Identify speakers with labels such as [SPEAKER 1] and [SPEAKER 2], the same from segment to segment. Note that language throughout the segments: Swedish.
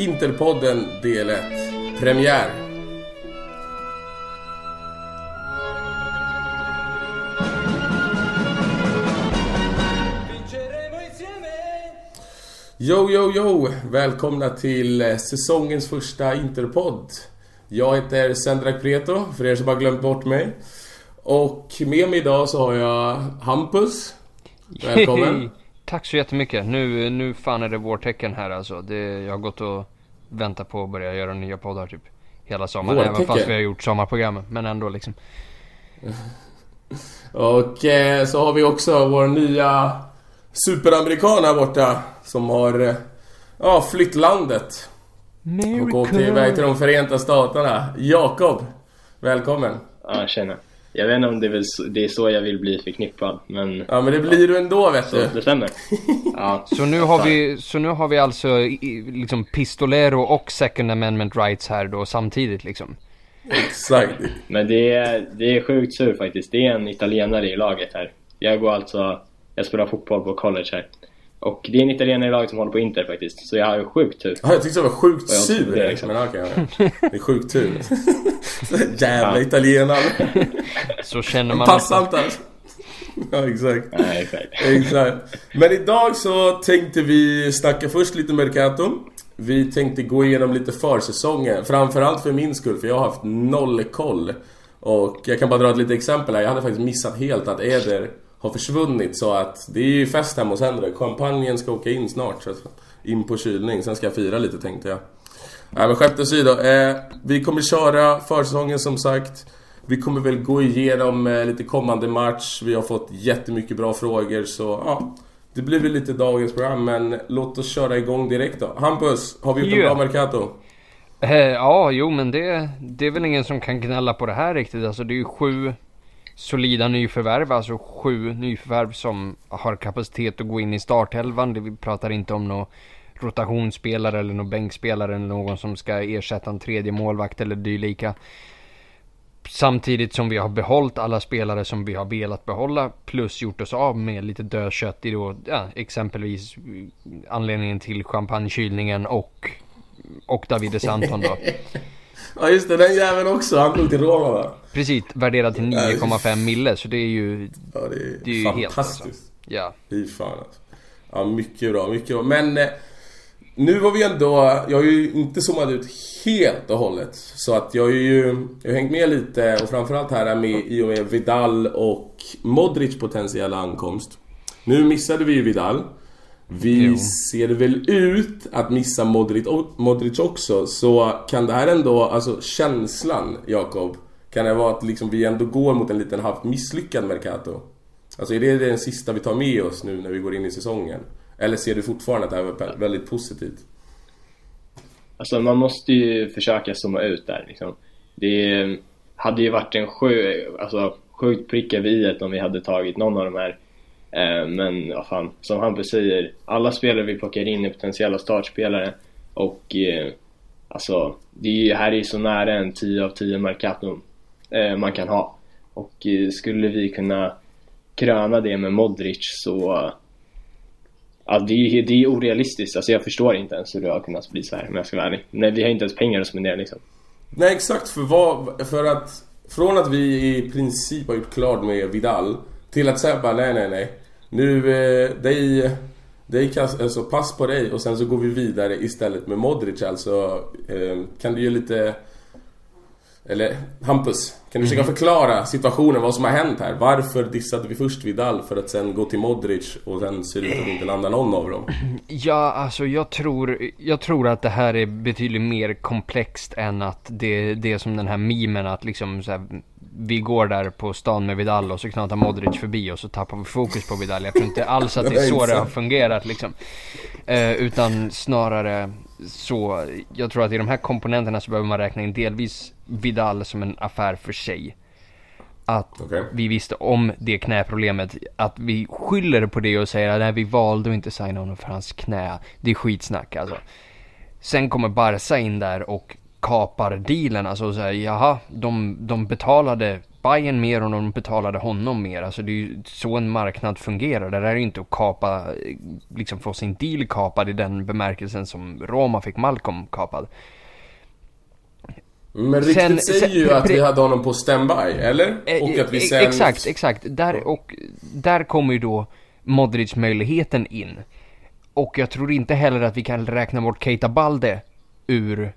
[SPEAKER 1] Interpodden del 1. Premiär. Yo, yo, yo! Välkomna till eh, säsongens första Interpodd. Jag heter Sendrak Preto, för er som har glömt bort mig. Och med mig idag så har jag Hampus. Välkommen.
[SPEAKER 2] Tack så jättemycket. Nu, nu fan är det vårtecken här alltså. Det, jag har gått och väntat på att börja göra nya poddar typ hela sommaren.
[SPEAKER 1] Vårtecken?
[SPEAKER 2] Även fast vi har gjort sommarprogrammet. Men ändå liksom.
[SPEAKER 1] Och eh, så har vi också vår nya superamerikan här borta. Som har eh, ja, flytt landet. Och åkt iväg till de Förenta Staterna. Jakob, välkommen.
[SPEAKER 3] Ja, tjena. Jag vet inte om det är, väl så, det är så jag vill bli förknippad, men
[SPEAKER 1] Ja men det blir du ändå vet
[SPEAKER 3] så,
[SPEAKER 1] du.
[SPEAKER 3] det stämmer. Ja,
[SPEAKER 2] Så nu har vi, så nu har vi alltså i- liksom Pistolero och Second Amendment rights här då samtidigt liksom.
[SPEAKER 1] Exakt.
[SPEAKER 3] men det är, det är sjukt sur faktiskt. Det är en italienare i laget här. Jag går alltså, jag spelar fotboll på college här. Och det är en italienare i laget som håller på Inter faktiskt. Så jag har ju sjukt tur.
[SPEAKER 1] Ja, jag tyckte det var sjukt
[SPEAKER 3] Ja,
[SPEAKER 1] sur.
[SPEAKER 3] det, liksom.
[SPEAKER 1] Men okej, ja. det är sjukt tur. Jävla italienare.
[SPEAKER 2] Så känner man
[SPEAKER 1] Passar inte. Ja exakt.
[SPEAKER 3] Nej, exakt.
[SPEAKER 1] Exakt. Men idag så tänkte vi snacka först lite Mercato. Vi tänkte gå igenom lite försäsongen. Framförallt för min skull, för jag har haft noll koll. Och jag kan bara dra ett litet exempel här. Jag hade faktiskt missat helt att Eder har försvunnit. Så att det är ju fest hemma hos Henrik. Champagnen ska åka in snart. Så in på kylning. Sen ska jag fira lite tänkte jag. Nej men skämt åsido. Eh, vi kommer köra försäsongen som sagt. Vi kommer väl gå igenom eh, lite kommande match. Vi har fått jättemycket bra frågor så ja. Det blir väl lite dagens program men låt oss köra igång direkt då. Hampus, har vi gjort en bra Mercato?
[SPEAKER 2] Eh, ja, jo men det, det är väl ingen som kan gnälla på det här riktigt. Alltså det är ju sju solida nyförvärv, alltså sju nyförvärv som har kapacitet att gå in i startelvan. Vi pratar inte om någon rotationsspelare eller någon bänkspelare eller någon som ska ersätta en tredje målvakt eller dylika. Samtidigt som vi har behållit alla spelare som vi har velat behålla plus gjort oss av med lite dödkött i då, ja, exempelvis anledningen till champagnekylningen och, och Davide Santon då.
[SPEAKER 1] Ja just det, den jäveln också. Han drog till va?
[SPEAKER 2] Precis, värderad till 9,5 mille så det är ju,
[SPEAKER 1] Ja det är,
[SPEAKER 2] Det är ju helt
[SPEAKER 1] fantastiskt.
[SPEAKER 2] ja.
[SPEAKER 1] Fy fan alltså. Ja mycket bra, mycket bra. Men eh, nu var vi ändå, jag har ju inte zoomat ut helt och hållet. Så att jag har ju, jag har hängt med lite och framförallt här med i och med Vidal och Modric potentiella ankomst. Nu missade vi ju Vidal. Vi
[SPEAKER 2] Jo.
[SPEAKER 1] ser väl ut att missa Modric, Modric också. Så kan det här ändå, alltså känslan Jakob. Kan det vara att liksom vi ändå går mot en liten halvt misslyckad Mercato? Alltså är det den sista vi tar med oss nu när vi går in i säsongen? Eller ser du fortfarande att det här var väldigt positivt?
[SPEAKER 3] Alltså man måste ju försöka zooma ut där liksom. Det hade ju varit en sju, alltså, sjukt prick över i om vi hade tagit någon av de här. Eh, men vad fan, som Hampus säger, alla spelare vi plockar in är potentiella startspelare. Och eh, alltså, det är ju, här är ju så nära en 10 av 10 Mercato eh, man kan ha. Och eh, skulle vi kunna kröna det med Modric så Ja, det är, det är orealistiskt. Alltså jag förstår inte ens hur det har kunnat bli så här om jag ska vara ärlig. Nej, vi har inte ens pengar att spendera liksom.
[SPEAKER 1] Nej exakt, för vad, för att Från att vi i princip har gjort klart med Vidal Till att säga bara nej nej nej nu, eh, dig, dig kast, alltså pass på dig och sen så går vi vidare istället med Modric. Alltså eh, Kan du ge lite eller Hampus, kan du försöka förklara situationen, vad som har hänt här? Varför dissade vi först Vidal för att sen gå till Modric och sen ser det ut att inte landar någon av dem?
[SPEAKER 2] Ja, alltså jag tror, jag tror att det här är betydligt mer komplext än att det, det är som den här memen att liksom så här, vi går där på stan med Vidal och så knatar Modric förbi och så tappar vi fokus på Vidal. Jag tror inte alls att det är så det har fungerat liksom. Eh, utan snarare så, jag tror att i de här komponenterna så behöver man räkna in delvis Vidal som en affär för sig. Att
[SPEAKER 1] Okej.
[SPEAKER 2] vi visste om det knäproblemet. Att vi skyller på det och säger att nej, vi valde att inte signa honom för hans knä. Det är skitsnack alltså. Sen kommer Barca in där och kapar dealen. Alltså så här, jaha, de, de betalade Bayern mer och de betalade honom mer. Alltså det är ju så en marknad fungerar. Det där är ju inte att kapa, liksom få sin deal kapad i den bemärkelsen som Roma fick Malcolm kapad.
[SPEAKER 1] Men ryktet
[SPEAKER 2] Sen-
[SPEAKER 1] säger
[SPEAKER 2] sen-
[SPEAKER 1] ju att vi hade honom på standby, eller?
[SPEAKER 2] Eh,
[SPEAKER 1] Och att vi sen...
[SPEAKER 2] Exakt, exakt. Där, och där kommer ju då Modric-möjligheten in. Och jag tror inte heller att vi kan räkna bort Keita Balde ur,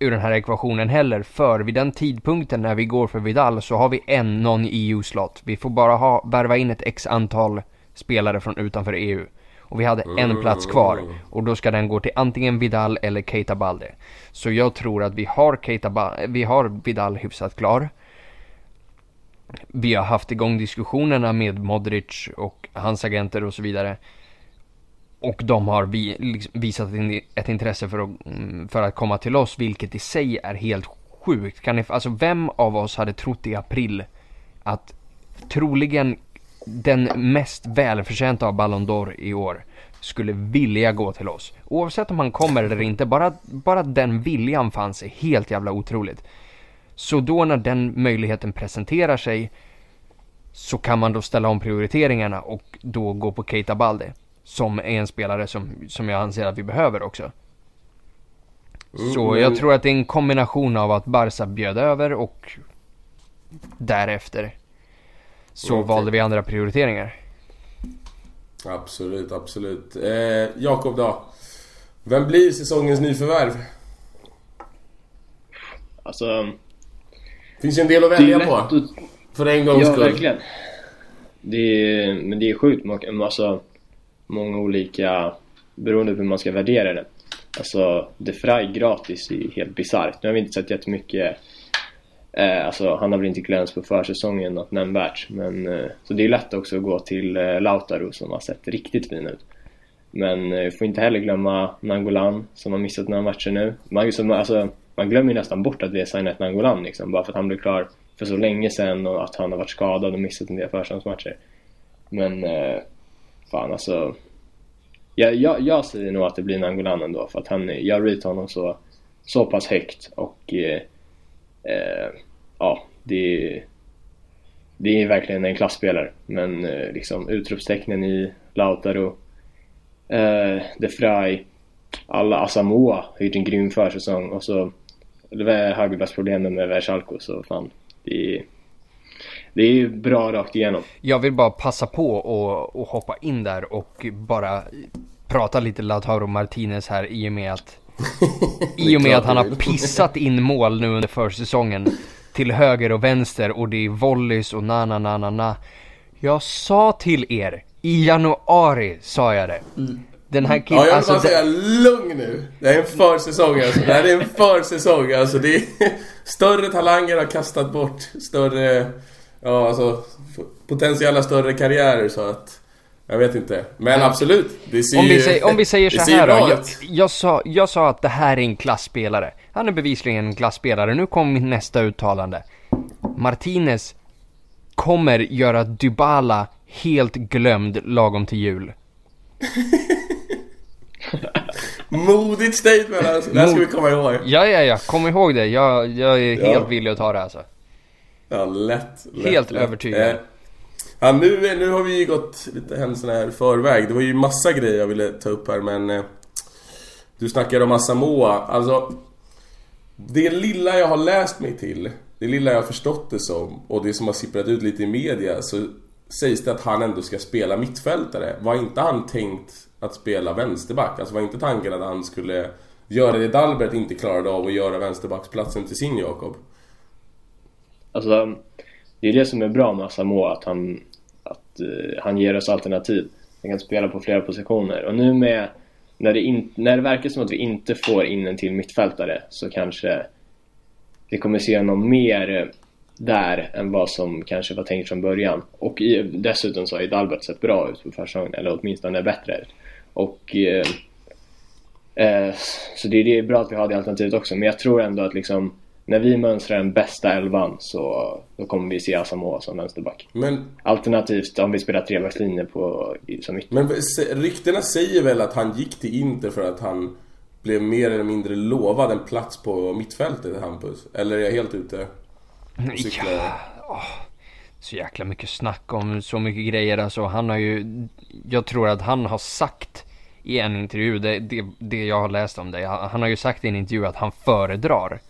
[SPEAKER 2] ur den här ekvationen heller. För vid den tidpunkten när vi går för Vidal så har vi en non-EU-slott. Vi får bara ha, värva in ett x antal spelare från utanför EU. Och vi hade en plats kvar. Och då ska den gå till antingen Vidal eller Keita Balde. Så jag tror att vi har, Keita ba- vi har Vidal hyfsat klar. Vi har haft igång diskussionerna med Modric och hans agenter och så vidare. Och de har vi, liksom, visat ett intresse för att, mm, för att komma till oss, vilket i sig är helt sjukt. Kan ni, alltså vem av oss hade trott i april att troligen den mest välförtjänta av Ballon d'Or i år skulle vilja gå till oss. Oavsett om han kommer eller inte, bara, bara den viljan fanns är helt jävla otroligt. Så då när den möjligheten presenterar sig så kan man då ställa om prioriteringarna och då gå på Keita Balde. Som är en spelare som, som jag anser att vi behöver också. Så
[SPEAKER 1] men-
[SPEAKER 2] jag tror att det är en kombination av att Barca bjöd över och därefter så
[SPEAKER 1] Okej.
[SPEAKER 2] valde vi andra prioriteringar.
[SPEAKER 1] Absolut, absolut. Eh, Jakob då? Vem blir säsongens nyförvärv?
[SPEAKER 3] Alltså,
[SPEAKER 1] Finns ju en del att välja på.
[SPEAKER 3] att...
[SPEAKER 1] För en gångs
[SPEAKER 3] Ja,
[SPEAKER 1] skull.
[SPEAKER 3] verkligen. Det är, men det är sjukt alltså, många olika, beroende på hur man ska värdera den. Alltså, De Frey gratis är ju helt bisarrt. Nu har vi inte sett jättemycket Eh, alltså han har väl inte glänst på försäsongen något nämnvärt. Men, eh, så det är lätt också att gå till eh, Lautaro som har sett riktigt fin ut. Men eh, får inte heller glömma Nangolan som har missat några matcher nu. Man, som, alltså, man glömmer ju nästan bort att vi har signat Nangolan liksom, bara för att han blev klar för så länge sedan och att han har varit skadad och missat en del försäsongsmatcher. Men eh, fan alltså. Jag, jag, jag säger nog att det blir Nangolan ändå för att han, jag ratear honom så, så pass högt och eh, eh, ja, det är, det är verkligen en klassspelare. Men eh, liksom utropstecknen i Lautaro, eh, De Frey, alla Asamoa har gjort en grym försäsong och så det var med Versalco så fan, det är, det är ju bra rakt igenom.
[SPEAKER 2] Jag vill bara passa på och, och hoppa in där och bara prata lite Lautaro Martinez här i och med att i och med att han har pissat in mål nu under försäsongen till höger och vänster och det är volleys och na na na na na. Jag sa till er i januari sa jag det. Den här killen,
[SPEAKER 1] Ja, jag vill
[SPEAKER 2] alltså
[SPEAKER 1] bara
[SPEAKER 2] det-
[SPEAKER 1] säga lugn nu. Det här är en försäsong alltså. Det här är en försäsong alltså. Det är större talanger har kastat bort större, ja alltså potentiella större karriärer så att jag vet inte. Men absolut. Det ser
[SPEAKER 2] Om vi, säger, om vi säger så här då. Jag, jag, sa, jag sa att det här är en klassspelare. Han är bevisligen en klassspelare. Nu kommer mitt nästa uttalande. Martinez kommer göra Dybala helt glömd lagom till jul.
[SPEAKER 1] Modigt statement alltså. Det här ska vi komma ihåg.
[SPEAKER 2] Ja, ja, ja. Kom ihåg det. Jag, jag är
[SPEAKER 1] Ja.
[SPEAKER 2] helt villig att ta det alltså.
[SPEAKER 1] Ja, lätt. lätt
[SPEAKER 2] Helt
[SPEAKER 1] lätt.
[SPEAKER 2] övertygad.
[SPEAKER 1] Eh, Ja, nu, nu har vi ju gått lite händelserna här i förväg. Det var ju massa grejer jag ville ta upp här men... Eh, du snackade om Asamoah. Alltså... Det lilla jag har läst mig till, det lilla jag har förstått det som och det som har sipprat ut lite i media så sägs det att han ändå ska spela mittfältare. Var inte han tänkt att spela vänsterback? Alltså var inte tanken att han skulle göra det Dalbert inte klarade av och göra vänsterbacksplatsen till sin Jakob?
[SPEAKER 3] Alltså, det är det som är bra med Asamoah, att han, att, uh, han ger oss alternativ. Han kan spela på flera positioner. Och nu med, när det, in, när det verkar som att vi inte får in en till mittfältare så kanske vi kommer se honom mer där än vad som kanske var tänkt från början. Och i, dessutom så har ju Dalbert sett bra ut på försäsongen, eller åtminstone bättre ut. Och eh, eh, så det, det är bra att vi har det alternativet också, men jag tror ändå att liksom när vi mönstrar den bästa elvan så då kommer vi se Asamoah som vänsterback.
[SPEAKER 1] Men
[SPEAKER 3] Alternativt om vi spelar trebackslinje på, som mitt.
[SPEAKER 1] Men ryktena säger väl att han gick till Inter för att han blev mer eller mindre lovad en plats på mittfältet, Hampus? Eller är jag helt ute? och cyklar?
[SPEAKER 2] Ja, så jäkla mycket snack om så mycket grejer. Alltså, han har ju, jag tror att han har sagt i en intervju, det, det, det jag har läst om det, han har ju sagt i en intervju att han föredrar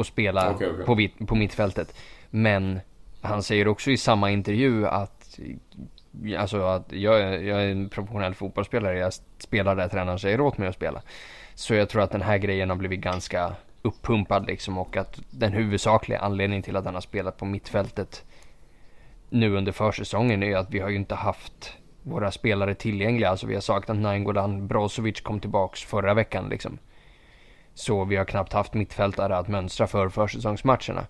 [SPEAKER 2] att spela
[SPEAKER 1] Okej, okej.
[SPEAKER 2] På, på mittfältet. Men han säger också i samma intervju att Alltså att jag, är- jag är en professionell fotbollsspelare, jag spelar där tränaren säger åt mig att spela. Så jag tror att den här grejen har blivit ganska uppumpad liksom och att den huvudsakliga anledningen till att han har spelat på mittfältet nu under försäsongen är att vi har ju inte haft våra spelare tillgängliga. Alltså vi har saknat Nainggolan, Brozovic kom tillbaks förra veckan liksom. Så vi har knappt haft mittfältare att mönstra för försäsongsmatcherna.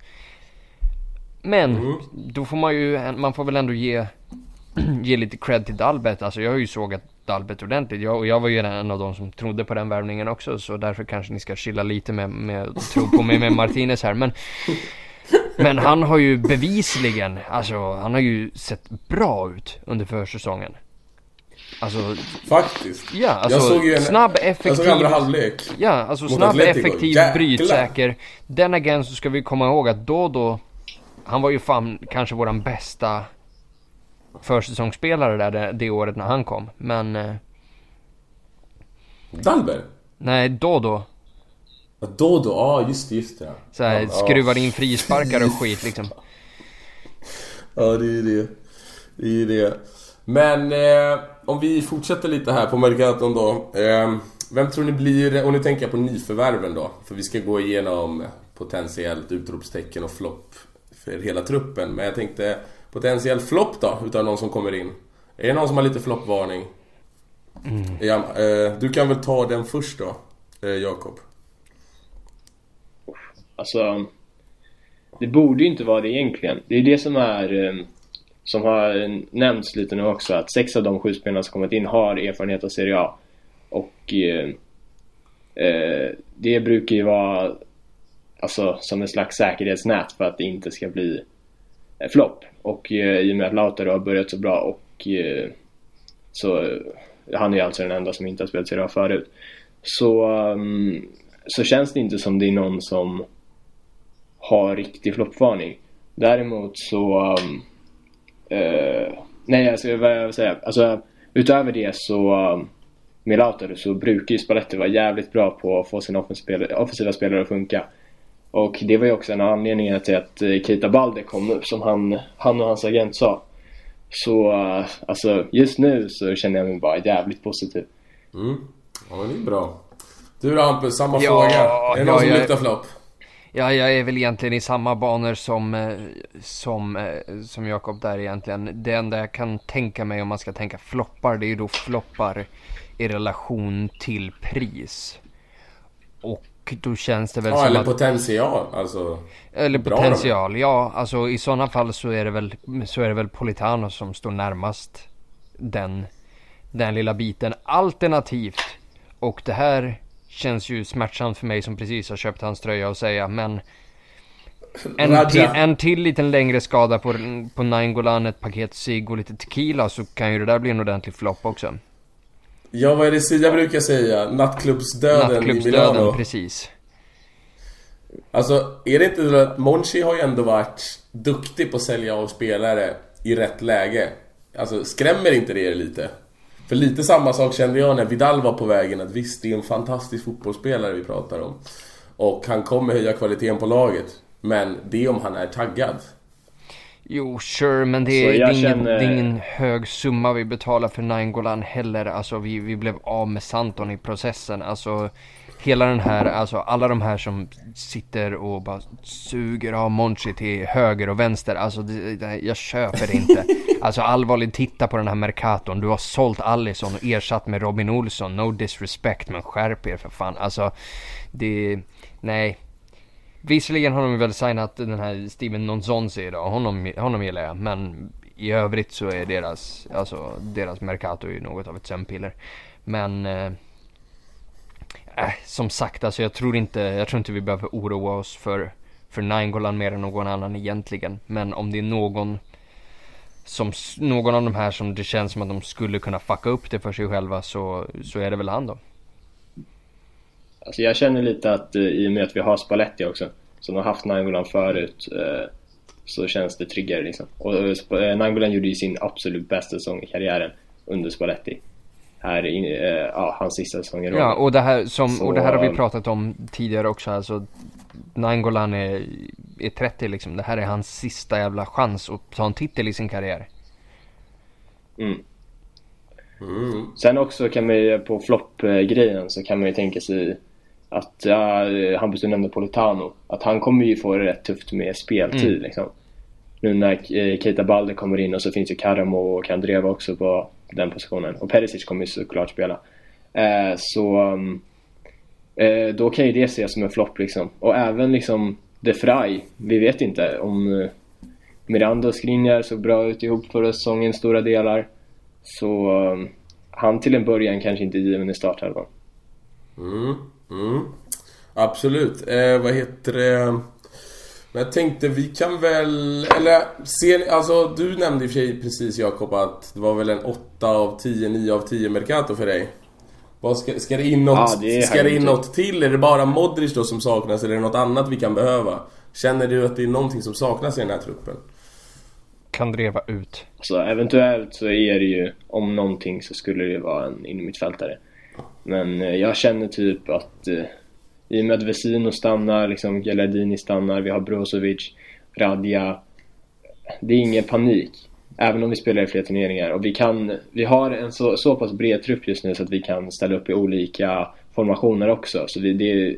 [SPEAKER 2] Men då får man ju, man får väl ändå ge, ge lite cred till Dalbert. Alltså jag har ju sågat Dalbert ordentligt. Jag, och jag var ju en av de som trodde på den värvningen också. Så därför kanske ni ska chilla lite med, med tro på mig med Martinez här. Men, men han har ju bevisligen, alltså han har ju sett bra ut under försäsongen. Alltså,
[SPEAKER 1] Faktiskt.
[SPEAKER 2] ja, alltså
[SPEAKER 1] jag såg ju en,
[SPEAKER 2] snabb,
[SPEAKER 1] Jag såg
[SPEAKER 2] effektiv.
[SPEAKER 1] andra halvlek.
[SPEAKER 2] Ja, alltså snabb,
[SPEAKER 1] Atletico.
[SPEAKER 2] effektiv,
[SPEAKER 1] Jäklar.
[SPEAKER 2] brytsäker. Den again så ska vi komma ihåg att Dodo, han var ju fan kanske våran bästa försäsongsspelare där det, det året när han kom. Men eh,
[SPEAKER 1] Dalber?
[SPEAKER 2] nej, Dodo.
[SPEAKER 1] Ja, Dodo, ja just det, just det.
[SPEAKER 2] Så här,
[SPEAKER 1] ja,
[SPEAKER 2] skruvar in frisparkar och skit liksom.
[SPEAKER 1] Ja, det är ju det. Det är ju det. Men eh, om vi fortsätter lite här på Mercaton då. Eh, vem tror ni blir, och nu tänker jag på nyförvärven då. För vi ska gå igenom potentiellt utropstecken och flopp för hela truppen. Men jag tänkte potentiell flopp då, utav någon som kommer in. Är det någon som har lite floppvarning? Ja, eh, du kan väl ta den först då, eh, Jakob.
[SPEAKER 3] Alltså, det borde ju inte vara det egentligen. Det är det som är, eh, som har eh, nämnts lite nu också, att sex av de sju spelarna som kommit in har erfarenhet av Serie A. Och eh, eh, det brukar ju vara alltså, som en slags säkerhetsnät för att det inte ska bli eh, flopp. Och eh, i och med att Lautaro har börjat så bra och eh, så eh, han är ju alltså den enda som inte har spelat Serie A förut. Så, um, så känns det inte som det är någon som har riktig floppvarning. Däremot så... um, eh, nej, alltså vad jag vill säga. Alltså, utöver det så... Um, med Lautaro så brukar ju Spalletti vara jävligt bra på att få sina offensiva, spelare att funka. Och det var ju också en av anledningarna till att eh, Keita Balde kom upp, som han, han och hans agent sa. Så eh, alltså, just nu så känner jag mig bara jävligt positiv.
[SPEAKER 1] Mm. Ja, men det är bra. Du då Hampus, samma
[SPEAKER 2] Ja,
[SPEAKER 1] fråga. Är det någon
[SPEAKER 2] ja,
[SPEAKER 1] som
[SPEAKER 2] jag-
[SPEAKER 1] luktar flopp?
[SPEAKER 2] Ja, jag är väl egentligen i samma banor som, eh, som, eh, som Jakob där egentligen. Det enda jag kan tänka mig om man ska tänka floppar, det är ju då floppar i relation till pris. Och då känns det väl
[SPEAKER 1] Ja,
[SPEAKER 2] som
[SPEAKER 1] eller
[SPEAKER 2] att...
[SPEAKER 1] potential. Alltså,
[SPEAKER 2] Eller
[SPEAKER 1] Bra
[SPEAKER 2] potential, ja. Alltså i sådana fall så är det väl, så är det väl Politano som står närmast den, den lilla biten. Alternativt, och det här känns ju smärtsamt för mig som precis har köpt hans tröja att säga, men en till, en till liten längre skada på, på Nainggolan, ett paket cigg och lite tequila så kan ju det där bli en ordentlig flopp också.
[SPEAKER 1] Ja, vad är det Sia brukar säga? Nattklubbsdöden i
[SPEAKER 2] Nattklubbsdöden,
[SPEAKER 1] Milano.
[SPEAKER 2] precis.
[SPEAKER 1] Alltså, är det inte så att Monchi har ju ändå varit duktig på att sälja av spelare i rätt läge? Alltså, skrämmer inte det er lite? För lite samma sak kände jag när Vidal var på vägen, att visst, det är en fantastisk fotbollsspelare vi pratar om. Och han kommer höja kvaliteten på laget. Men det är om han är taggad.
[SPEAKER 2] Jo, sure, men det, är- det, är ingen,
[SPEAKER 3] känner-
[SPEAKER 2] det är ingen hög summa vi betalar för Nainggolan heller. Alltså vi, vi blev av med Santon i processen. Alltså hela den här, alltså alla de här som sitter och bara suger av Monchi till höger och vänster. Alltså det, det, jag köper det inte. Alltså allvarligt, titta på den här Mercaton. Du har sålt Allison och ersatt med Robin Olsson. No disrespect, men skärp er för fan. Alltså det, nej. Visserligen har de väl signat den här Steven Nonzonzi idag, honom, honom gillar jag. Men i övrigt så är deras, alltså deras Mercato ju något av ett sömnpiller. Men eh, äh, som sagt, alltså jag tror inte, jag tror inte vi behöver oroa oss för, för Nainggolan mer än någon annan egentligen. Men om det är någon som, någon av de här som det känns som att de skulle kunna fucka upp det för sig själva så, så är det väl han då.
[SPEAKER 3] Alltså jag känner lite att eh, i och med att vi har Spalletti också, som har haft Nangolan förut, eh, så känns det tryggare liksom. Och eh, eh Nangolan gjorde ju sin absolut bästa säsong i karriären under Spalletti. Här i, eh, ja, hans sista säsong i
[SPEAKER 2] Ja, och det här, som,
[SPEAKER 3] Så,
[SPEAKER 2] och det här har vi pratat om tidigare också. Alltså, Nangolan är, är 30 liksom. Det här är hans sista jävla chans att ta en titel i sin karriär.
[SPEAKER 3] Mm.
[SPEAKER 1] Mm.
[SPEAKER 3] Sen också kan man ju på flopp-grejen så kan man ju tänka sig att, ja, Hampus du nämnde Politano, att han kommer ju få det rätt tufft med speltid
[SPEAKER 2] Mm.
[SPEAKER 3] liksom. Nu när Keita Balde kommer in och så finns ju Karamo och Kandreva också på den positionen. Och Perisic kommer ju såklart spela. Eh, så mm, eh, då kan ju det ses som en flopp liksom. Och även liksom De Frey, vi vet inte om eh, Miranda och Skriniar såg bra ut ihop förra säsongen stora delar. Så um, han till en början kanske inte är given i startelvan.
[SPEAKER 1] Mm, mm. Absolut. Eh, vad heter det? Men jag tänkte vi kan väl... Eller ser ni, alltså du nämnde i och för sig precis Jakob att det var väl en 8 av 10, 9 av 10 Mercato för dig. Vad ska, ska det in något,
[SPEAKER 3] Ja, det
[SPEAKER 1] ska det in något till? Är det bara Modric då som saknas eller är det något annat vi kan behöva? Känner du att det är någonting som saknas i den här truppen?
[SPEAKER 2] Kan dreva ut.
[SPEAKER 3] Så eventuellt så är det ju, om någonting så skulle det vara en innermittfältare. Men eh, jag känner typ att eh, i och med att Vesino stannar, liksom Galadini stannar, vi har Brozovic, Radja. Det är ingen panik. Även om vi spelar i fler turneringar. Och vi kan, vi har en så, så pass bred trupp just nu så att vi kan ställa upp i olika formationer också. Så vi, det,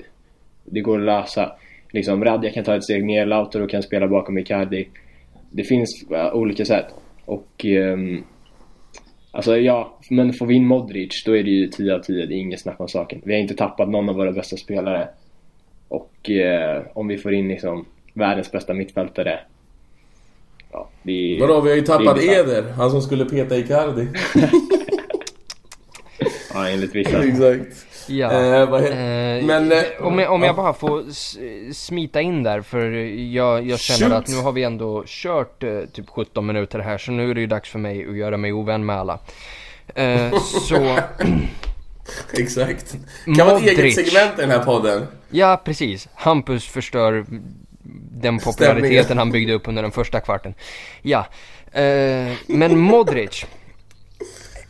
[SPEAKER 3] det går att lösa. Liksom Radja kan ta ett steg ner, Lautaro kan spela bakom Icardi. Det finns äh, olika sätt. Och um, Alltså ja, men får vi in Modric då är det ju 10 av 10, det är inget snack om saken. Vi har inte tappat någon av våra bästa spelare. Och eh, om vi får in liksom världens bästa mittfältare. Ja, det är...
[SPEAKER 1] Vadå, vi har ju tappat Eder. Han som skulle peta Icardi.
[SPEAKER 3] Ja, enligt vissa.
[SPEAKER 1] Exakt.
[SPEAKER 2] Ja.
[SPEAKER 1] Eh, vad
[SPEAKER 2] Eh,
[SPEAKER 1] men, eh,
[SPEAKER 2] om, jag, om
[SPEAKER 1] ja.
[SPEAKER 2] jag bara får smita in där för jag, jag känner
[SPEAKER 1] Shoot.
[SPEAKER 2] att nu har vi ändå kört eh, typ 17 minuter här så nu är det ju dags för mig att göra mig ovän med alla. Eh, så,
[SPEAKER 1] Exakt. Kan vara ett eget segment i den här podden.
[SPEAKER 2] ja precis. Hampus förstör den populariteten han byggde upp under den första kvarten. Ja, eh, men Modric.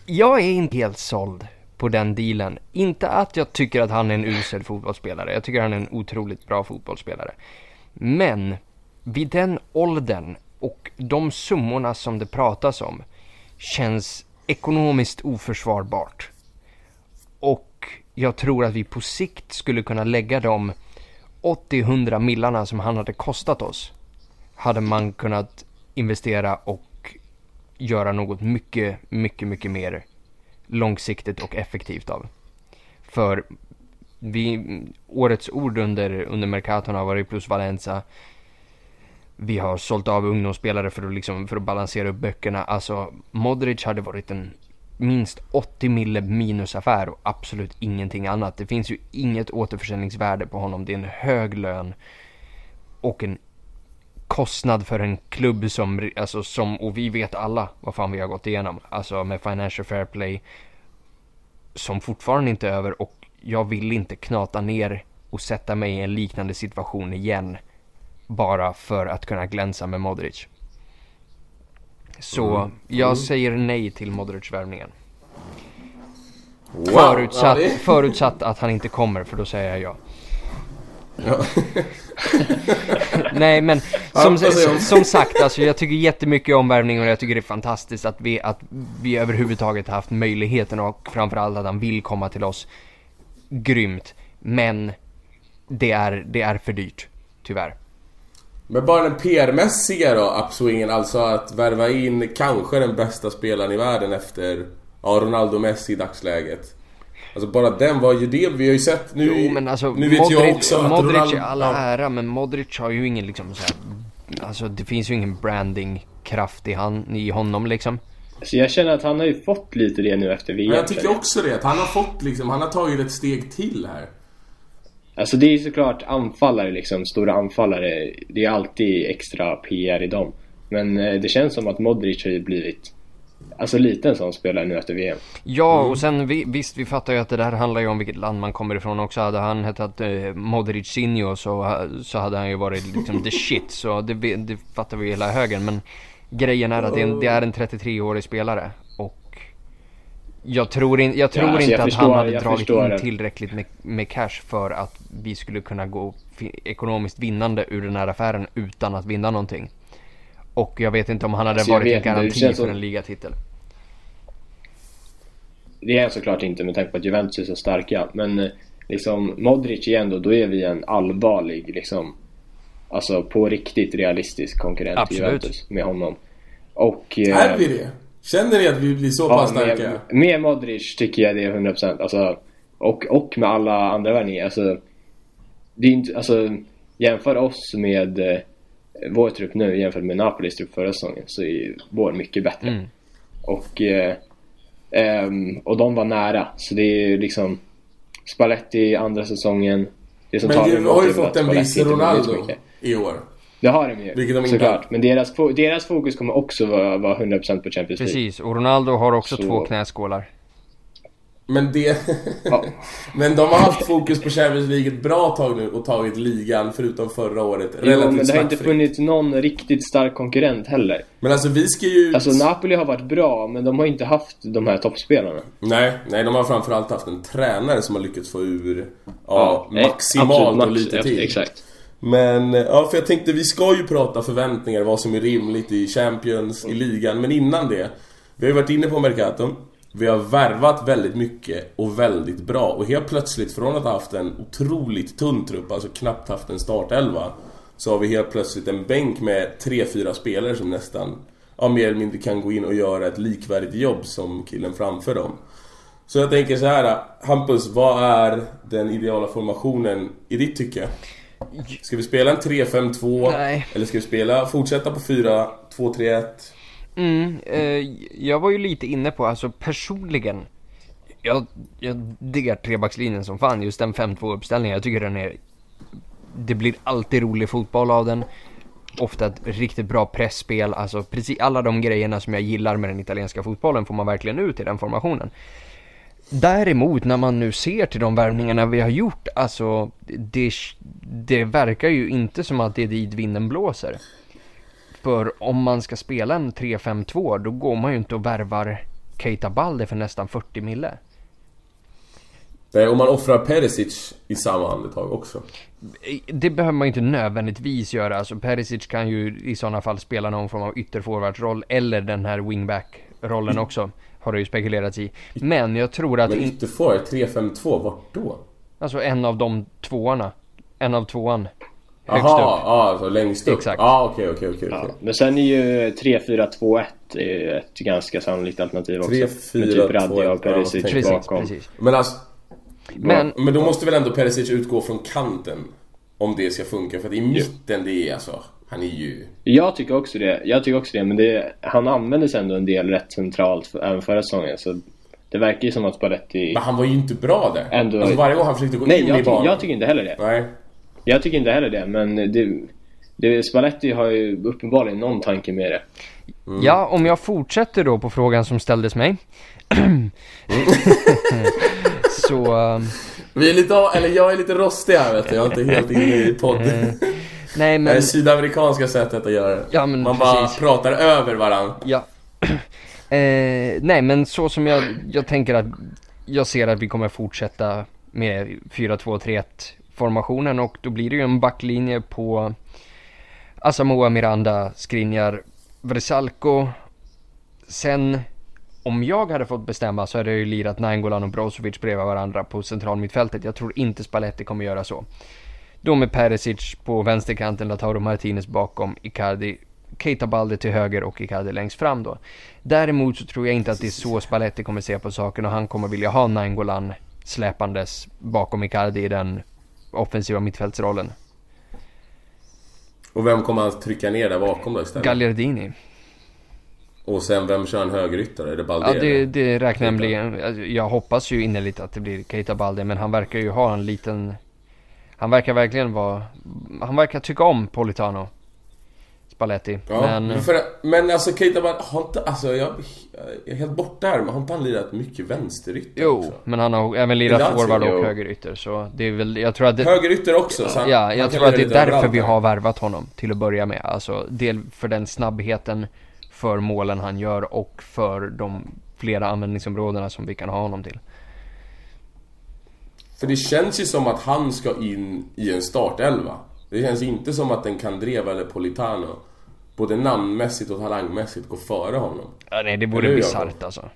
[SPEAKER 2] Jag är inte helt såld på den dealen. Inte att jag tycker att han är en usel fotbollsspelare. Jag tycker han är en otroligt bra fotbollsspelare. Men vid den åldern och de summorna som det pratas om känns ekonomiskt oförsvarbart. Och jag tror att vi på sikt skulle kunna lägga de 80-100 millarna som han hade kostat oss. Hade man kunnat investera och göra något mycket, mycket, mycket mer långsiktigt och effektivt av. För vi, årets ord under, under Mercaton har varit plus Valenza. Vi har sålt av ungdomsspelare för att, liksom, för att balansera upp böckerna. Alltså, Modric hade varit en minst 80 mille minusaffär och absolut ingenting annat. Det finns ju inget återförsäljningsvärde på honom. Det är en hög lön och en kostnad för en klubb som, alltså som, och vi vet alla vad fan vi har gått igenom. Alltså med Financial Fair Play som fortfarande inte är över och jag vill inte knata ner och sätta mig i en liknande situation igen bara för att kunna glänsa med Modric. Så
[SPEAKER 1] Mm.
[SPEAKER 2] jag säger nej till Modric-värvningen.
[SPEAKER 1] Wow.
[SPEAKER 2] Förutsatt, förutsatt att han inte kommer, för då säger jag ja.
[SPEAKER 1] Ja.
[SPEAKER 2] Nej men som, som, sagt, alltså jag tycker jättemycket om värvningen och jag tycker det är fantastiskt att vi, att vi överhuvudtaget har haft möjligheten och framförallt att han vill komma till oss. Grymt. Men det är, det är för dyrt. Tyvärr.
[SPEAKER 1] Men bara den PR-mässiga då, upswingen, alltså att värva in kanske den bästa spelaren i världen efter ja, Ronaldo Messi i dagsläget. Alltså bara den var ju det, vi har ju sett nu...
[SPEAKER 2] Jo men alltså
[SPEAKER 1] nu vet
[SPEAKER 2] Modric,
[SPEAKER 1] jag också att
[SPEAKER 2] Modric alla
[SPEAKER 1] ja,
[SPEAKER 2] ära men Modric har ju ingen liksom så här, Alltså det finns ju ingen brandingkraft i, han, i honom liksom.
[SPEAKER 3] Så jag känner att han har ju fått lite det nu efter VM.
[SPEAKER 1] Men jag tycker också det, att han har fått liksom, han har tagit ett steg till här.
[SPEAKER 3] Alltså det är ju såklart anfallare liksom, stora anfallare. Det är alltid extra PR i dem. Men eh, det känns som att Modric har ju blivit alltså liten sån spelare nu efter VM.
[SPEAKER 2] Ja, och sen vi, visst, vi fattar ju att det där handlar ju om vilket land man kommer ifrån också. Hade han hetat eh, Modric Sinjo så, så hade han ju varit liksom the shit. Så det, det fattar vi hela högen. Men grejen är att det är en, det är en 33-årig spelare. Och jag tror, in, jag tror
[SPEAKER 3] Ja, alltså,
[SPEAKER 2] inte
[SPEAKER 3] jag
[SPEAKER 2] att
[SPEAKER 3] förstår-
[SPEAKER 2] han hade dragit in
[SPEAKER 3] det.
[SPEAKER 2] tillräckligt med, med cash för att vi skulle kunna gå ekonomiskt vinnande ur den här affären utan att vinna någonting. Och jag vet inte om han hade
[SPEAKER 3] Alltså,
[SPEAKER 2] varit en garanti för en ligatitel.
[SPEAKER 3] Det är han såklart inte med tanke på att Juventus är så starka. Men eh, liksom Modric igen då, då är vi en allvarlig liksom Alltså på riktigt realistisk konkurrent till
[SPEAKER 2] Absolut.
[SPEAKER 3] Juventus med honom. Och... eh,
[SPEAKER 1] Är vi det? Känner ni att vi blir så
[SPEAKER 3] Ja,
[SPEAKER 1] pass starka?
[SPEAKER 3] med, med Modric tycker jag det är 100% alltså, och, och med alla andra värvningar. Alltså, det är inte, alltså, jämför oss med eh, vår trupp nu jämfört med Napolis trupp förra säsongen så är ju vår mycket bättre.
[SPEAKER 2] Mm.
[SPEAKER 3] Och, eh, ehm, och de var nära. Så det är ju liksom Spalletti andra säsongen. Det som
[SPEAKER 1] Men
[SPEAKER 3] talar
[SPEAKER 1] vi
[SPEAKER 3] emot
[SPEAKER 1] har ju fått
[SPEAKER 3] att
[SPEAKER 1] en viss Ronaldo i år.
[SPEAKER 3] Det har de ju.
[SPEAKER 1] Vilket de inte
[SPEAKER 3] såklart. Men deras, deras fokus kommer också vara, vara 100% på Champions League.
[SPEAKER 2] Precis, och Ronaldo har också
[SPEAKER 3] Så-
[SPEAKER 2] två knäskålar.
[SPEAKER 1] Men det...
[SPEAKER 3] Ja.
[SPEAKER 1] men de har haft fokus på Champions League ett bra tag nu och tagit ligan förutom förra året
[SPEAKER 3] Jo,
[SPEAKER 1] relativt
[SPEAKER 3] men det har inte funnits någon riktigt stark konkurrent heller.
[SPEAKER 1] Men alltså vi ska ju...
[SPEAKER 3] Alltså Napoli har varit bra, men de har inte haft de här toppspelarna.
[SPEAKER 1] Nej, nej, de har framförallt haft en tränare som har lyckats få ur ja,
[SPEAKER 3] nej,
[SPEAKER 1] maximalt
[SPEAKER 3] absolut,
[SPEAKER 1] och lite till.
[SPEAKER 3] Exakt.
[SPEAKER 1] Men, ja för jag tänkte vi ska ju prata förväntningar, vad som är rimligt i Champions, i ligan. Men innan det, vi har ju varit inne på Mercato. Vi har värvat väldigt mycket och väldigt bra. Och helt plötsligt, från att ha haft en otroligt tunn trupp, alltså knappt haft en startelva. Så har vi helt plötsligt en bänk med 3-4 spelare som nästan, ja mer eller mindre kan gå in och göra ett likvärdigt jobb som killen framför dem. Så jag tänker så här, Hampus, vad är den ideala formationen i ditt tycke? Ska vi spela en 3-5-2?
[SPEAKER 2] Nej.
[SPEAKER 1] Eller ska vi spela, fortsätta på 4-2-3-1?
[SPEAKER 2] Mm, eh, jag var ju lite inne på, alltså personligen. Jag, jag diggar trebackslinjen som fan, just den 5-2 uppställningen. Jag tycker den är... Det blir alltid rolig fotboll av den. Ofta ett riktigt bra pressspel, alltså precis alla de grejerna som jag gillar med den italienska fotbollen får man verkligen ut i den formationen. Däremot när man nu ser till de värvningarna vi har gjort, alltså det, det verkar ju inte som att det är dit vinden blåser. För om man ska spela en 3-5-2 då går man ju inte och värvar Keita Balde för nästan 40 mille.
[SPEAKER 1] Nej, och man offrar Perisic i samma andetag också.
[SPEAKER 2] Det behöver man inte nödvändigtvis göra. Alltså Perisic kan ju i sådana fall spela någon form av ytterforwardsroll eller den här wingback-rollen också. Har det ju spekulerats i. Men jag tror att...
[SPEAKER 1] Men ytterforward, 3-5-2, vart då?
[SPEAKER 2] alltså en av de tvåarna. En av tvåan. Högst
[SPEAKER 1] Jaha,
[SPEAKER 2] upp.
[SPEAKER 1] ja alltså längst upp.
[SPEAKER 2] Exakt.
[SPEAKER 1] Ja, okej, okej, okej.
[SPEAKER 3] Ja. Men sen är ju 3-4-2-1 är ju ett ganska sannolikt alternativ också.
[SPEAKER 1] 3-4-2-1,
[SPEAKER 3] Med typ Radja och Perisic
[SPEAKER 1] ja,
[SPEAKER 2] Precis,
[SPEAKER 3] bakom.
[SPEAKER 2] precis.
[SPEAKER 1] Men alltså...
[SPEAKER 2] Men-
[SPEAKER 1] Men, men då måste väl ändå Perisic utgå från kanten? Om det ska funka, för att i mitten det är alltså... Han är ju...
[SPEAKER 3] Jag tycker också det. Jag tycker också det, men det, han användes ändå en del rätt centralt för, även förra säsongen. Så det verkar ju som att Spalletti...
[SPEAKER 1] Men han var ju inte bra där.
[SPEAKER 3] Ändå-
[SPEAKER 1] Alltså varje gång han försökte gå
[SPEAKER 3] Nej,
[SPEAKER 1] in
[SPEAKER 3] jag,
[SPEAKER 1] i banan.
[SPEAKER 3] jag tycker inte heller det.
[SPEAKER 1] Nej.
[SPEAKER 3] Jag tycker inte heller det, men det, det, Spalletti har ju uppenbarligen någon tanke med det.
[SPEAKER 2] Ja, om jag fortsätter då på frågan som ställdes mig. så... ehm,
[SPEAKER 1] Vi är lite, eller jag är lite rostig här vet du. Jag är inte helt inne i podden.
[SPEAKER 2] nej
[SPEAKER 1] Det är
[SPEAKER 2] men...
[SPEAKER 1] sydamerikanska sättet att göra det.
[SPEAKER 2] Ja, men
[SPEAKER 1] Man bara
[SPEAKER 2] precis.
[SPEAKER 1] pratar över varann.
[SPEAKER 2] Ja. eh, nej, men så som jag, jag tänker att jag ser att vi kommer fortsätta med 4-2-3-1 formationen och då blir det ju en backlinje på alltså Asamoa, Miranda, Skriniar, Vrsalko. Sen om jag hade fått bestämma så hade jag ju lirat Nainggolan och Brozovic bredvid varandra på centralmittfältet. Jag tror inte Spalletti kommer göra så. Då med Perisic på vänsterkanten, Lautaro Martinez bakom, Icardi, Keita Balde till höger och Icardi längst fram då. Däremot så tror jag inte att det är så Spalletti kommer se på saken och han kommer vilja ha Nainggolan släpandes bakom Icardi i den offensiva mittfältsrollen.
[SPEAKER 1] Och vem kommer han trycka ner där bakom då istället?
[SPEAKER 2] Galliardini.
[SPEAKER 1] Och sen vem kör en högeryttare? Är det
[SPEAKER 2] Ja,
[SPEAKER 1] Balde?
[SPEAKER 2] det, det räknar jag med. Alltså, Jag hoppas ju innerligt att det blir Keita Balde, men han verkar ju ha en liten... Han verkar verkligen vara... Han verkar tycka om Politano. Spalletti.
[SPEAKER 1] Ja,
[SPEAKER 2] men...
[SPEAKER 1] för, men alltså Keita Balde har inte, alltså jag, jag är helt borta här, men har inte han lirat mycket vänsterytter
[SPEAKER 2] Jo,
[SPEAKER 1] också?
[SPEAKER 2] men han har även lirat forward och högerytter så det är väl, jag tror att det,
[SPEAKER 1] Högerytter också, så han,
[SPEAKER 2] Ja, jag tror att det är därför
[SPEAKER 1] överallt
[SPEAKER 2] vi har värvat honom till att börja med. Alltså, del för den snabbheten för målen han gör och för de flera användningsområdena som vi kan ha honom till.
[SPEAKER 1] För det känns ju som att han ska in i en startelva. Det känns inte som att en Kandreva eller Politano både namnmässigt och talangmässigt går före honom.
[SPEAKER 2] Ja, nej, det vore bisarrt alltså.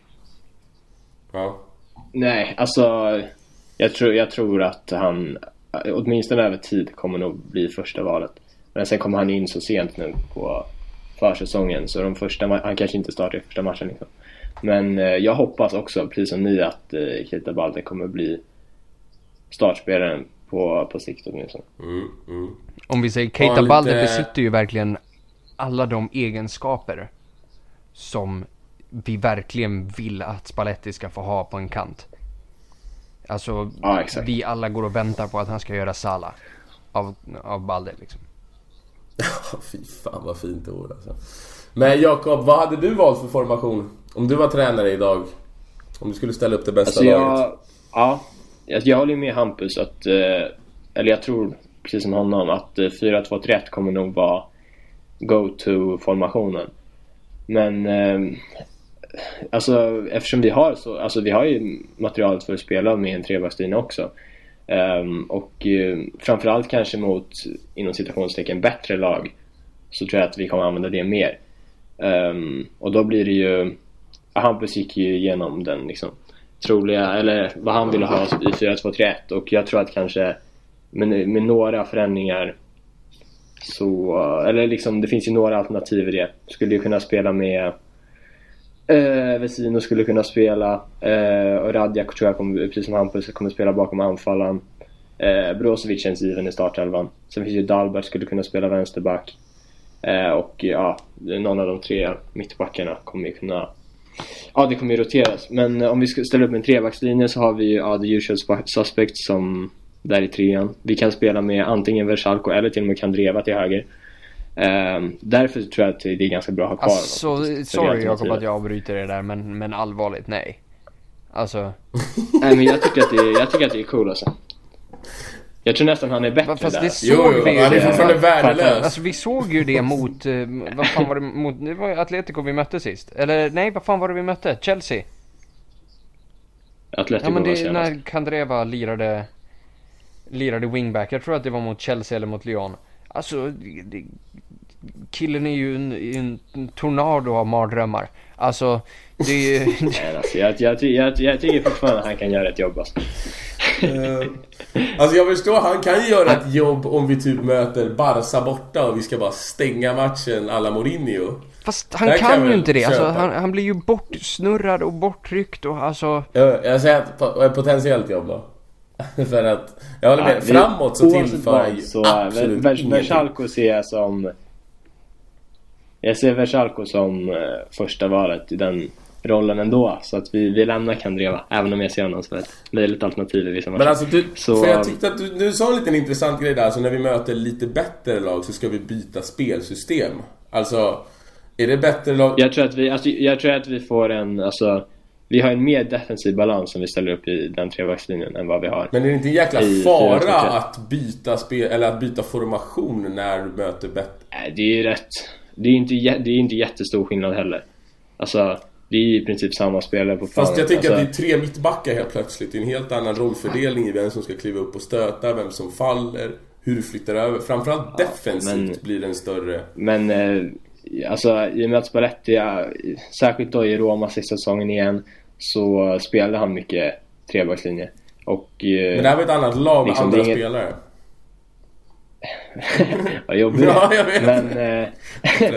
[SPEAKER 1] Ja.
[SPEAKER 3] Nej, alltså jag tror, jag tror att han åtminstone över tid kommer nog bli första valet. Men sen kommer han in så sent nu på försäsongen så de första han kanske inte startar i första matchen liksom. Men eh, jag hoppas också, precis som ni, att eh, Keita Balde kommer bli startspelaren på, på sikt åtminstone.
[SPEAKER 1] Mm, mm.
[SPEAKER 2] Om vi säger Keita
[SPEAKER 1] lite-
[SPEAKER 2] Balde besitter ju verkligen alla de egenskaper som vi verkligen vill att Spalletti ska få ha på en kant. Alltså,
[SPEAKER 3] Ja, exakt.
[SPEAKER 2] vi alla går och väntar på att han ska göra Sala av, av Balde liksom.
[SPEAKER 1] Fy fan vad fint ord alltså. Men Jakob, vad hade du valt för formation? Om du var tränare idag? Om du skulle ställa upp det bästa
[SPEAKER 3] Alltså
[SPEAKER 1] laget?
[SPEAKER 3] jag, ja, jag, jag håller med Hampus att, eh, eller jag tror precis som honom att eh, 4-2-3-1 kommer nog vara go-to-formationen. Men eh, alltså eftersom vi har så, alltså vi har ju materialet för att spela med en trebackslinje också. Ehm, och eh, framförallt kanske mot, inom citationstecken, bättre lag så tror jag att vi kommer använda det mer. Ehm, och då blir det ju, Hampus gick ju igenom den liksom troliga, eller vad han ville ha i 4-2-3-1 och jag tror att kanske med, med några förändringar så, eh, eller liksom det finns ju några alternativ i det. Skulle ju kunna spela med eh, Vesino skulle kunna spela eh, och Radjak tror jag kommer, precis som Hampus kommer spela bakom anfallaren. Eh, Brozovic känns given i startelvan. Sen finns ju Dalbert skulle kunna spela vänsterback. Eh, och ja, någon av de tre mittbackarna kommer ju kunna Ja, det kommer ju roteras. Men eh, om vi ska ställa upp en trebackslinje så har vi ju ja, the usual suspects som där i trean. Vi kan spela med antingen Versalco eller till och med Kandreva till höger. Ehm, därför tror jag att det är ganska bra att ha kvar honom.
[SPEAKER 2] Alltså,
[SPEAKER 3] är
[SPEAKER 2] sorry Jakob att jag avbryter det där men, men allvarligt, nej. Alltså,
[SPEAKER 3] Nej men jag tycker att det är, jag tycker att det är cool alltså. Jag tror nästan han är bättre
[SPEAKER 2] fast
[SPEAKER 3] där.
[SPEAKER 2] det
[SPEAKER 1] Jo,
[SPEAKER 2] såg
[SPEAKER 1] jo,
[SPEAKER 2] vi ju
[SPEAKER 1] han är
[SPEAKER 2] det.
[SPEAKER 1] fortfarande
[SPEAKER 3] För att-
[SPEAKER 1] värdelös.
[SPEAKER 2] Alltså vi såg ju det mot, eh, vad fan var det mot, det var Atletico vi mötte sist. Eller nej, vad fan var det vi mötte? Chelsea?
[SPEAKER 3] Atletico
[SPEAKER 2] Ja men
[SPEAKER 3] var
[SPEAKER 2] det
[SPEAKER 3] senast.
[SPEAKER 2] när Kandreva lirade, lirade wingback. Jag tror att det var mot Chelsea eller mot Lyon. Alltså, det, killen är ju en, en, tornado av mardrömmar. Alltså, det är ju...
[SPEAKER 3] Nej, alltså, jag, jag, jag, jag tycker fortfarande att han kan göra ett jobb alltså.
[SPEAKER 1] Eh, Alltså jag förstår, han kan ju göra ett jobb om vi typ möter Barca borta och vi ska bara stänga matchen alla Mourinho.
[SPEAKER 2] Fast han
[SPEAKER 1] Där
[SPEAKER 2] kan,
[SPEAKER 1] kan
[SPEAKER 2] ju inte det. Alltså, han, han blir ju bortsnurrad och borttryckt och alltså...
[SPEAKER 1] Jag, jag säger ett potentiellt jobb då. För att, jag håller med,
[SPEAKER 3] Ja,
[SPEAKER 1] framåt så tillför ju
[SPEAKER 3] så,
[SPEAKER 1] absolut
[SPEAKER 3] Ver- Ver-
[SPEAKER 1] ingenting.
[SPEAKER 3] Versalco ser jag som... Jag ser Versalco som eh, första valet i den rollen ändå. Så att vi, vi lämnar Kandreva. Även om jag ser honom som ett möjligt alternativ i vissa matcher.
[SPEAKER 1] Men alltså du,
[SPEAKER 3] Så-
[SPEAKER 1] för jag tyckte att du, du sa en liten intressant grej där, alltså när vi möter lite bättre lag så ska vi byta spelsystem. Alltså, är det bättre lag...
[SPEAKER 3] Jag tror att vi, alltså, jag tror att vi får en, alltså, vi har en mer defensiv balans om vi ställer upp i den trebackslinjen än vad vi har.
[SPEAKER 1] Men är det inte en jäkla fara
[SPEAKER 3] 4-2-3?
[SPEAKER 1] att byta spel, eller att byta formation när du möter bättre?
[SPEAKER 3] Nej, det är ju rätt, det är inte, jä- det är inte jättestor skillnad heller. Alltså, det är i princip samma spelare på
[SPEAKER 1] Fast jag tänker
[SPEAKER 3] alltså,
[SPEAKER 1] att det är tre mittbackar helt plötsligt. Det är en helt annan rollfördelning i vem som ska kliva upp och stöta, vem som faller, hur du flyttar över. Framförallt defensivt
[SPEAKER 3] men-
[SPEAKER 1] blir det en större...
[SPEAKER 3] Men eh, alltså i och med att Spalletti, särskilt då i Roma sista säsongen igen, så spelade han mycket trebackslinje. Och... eh,
[SPEAKER 1] Men det här var ett annat lag med
[SPEAKER 3] Liksom,
[SPEAKER 1] andra
[SPEAKER 3] inget-
[SPEAKER 1] spelare.
[SPEAKER 3] Vad jobbigt.
[SPEAKER 1] Ja, jag vet.
[SPEAKER 3] Men, eh,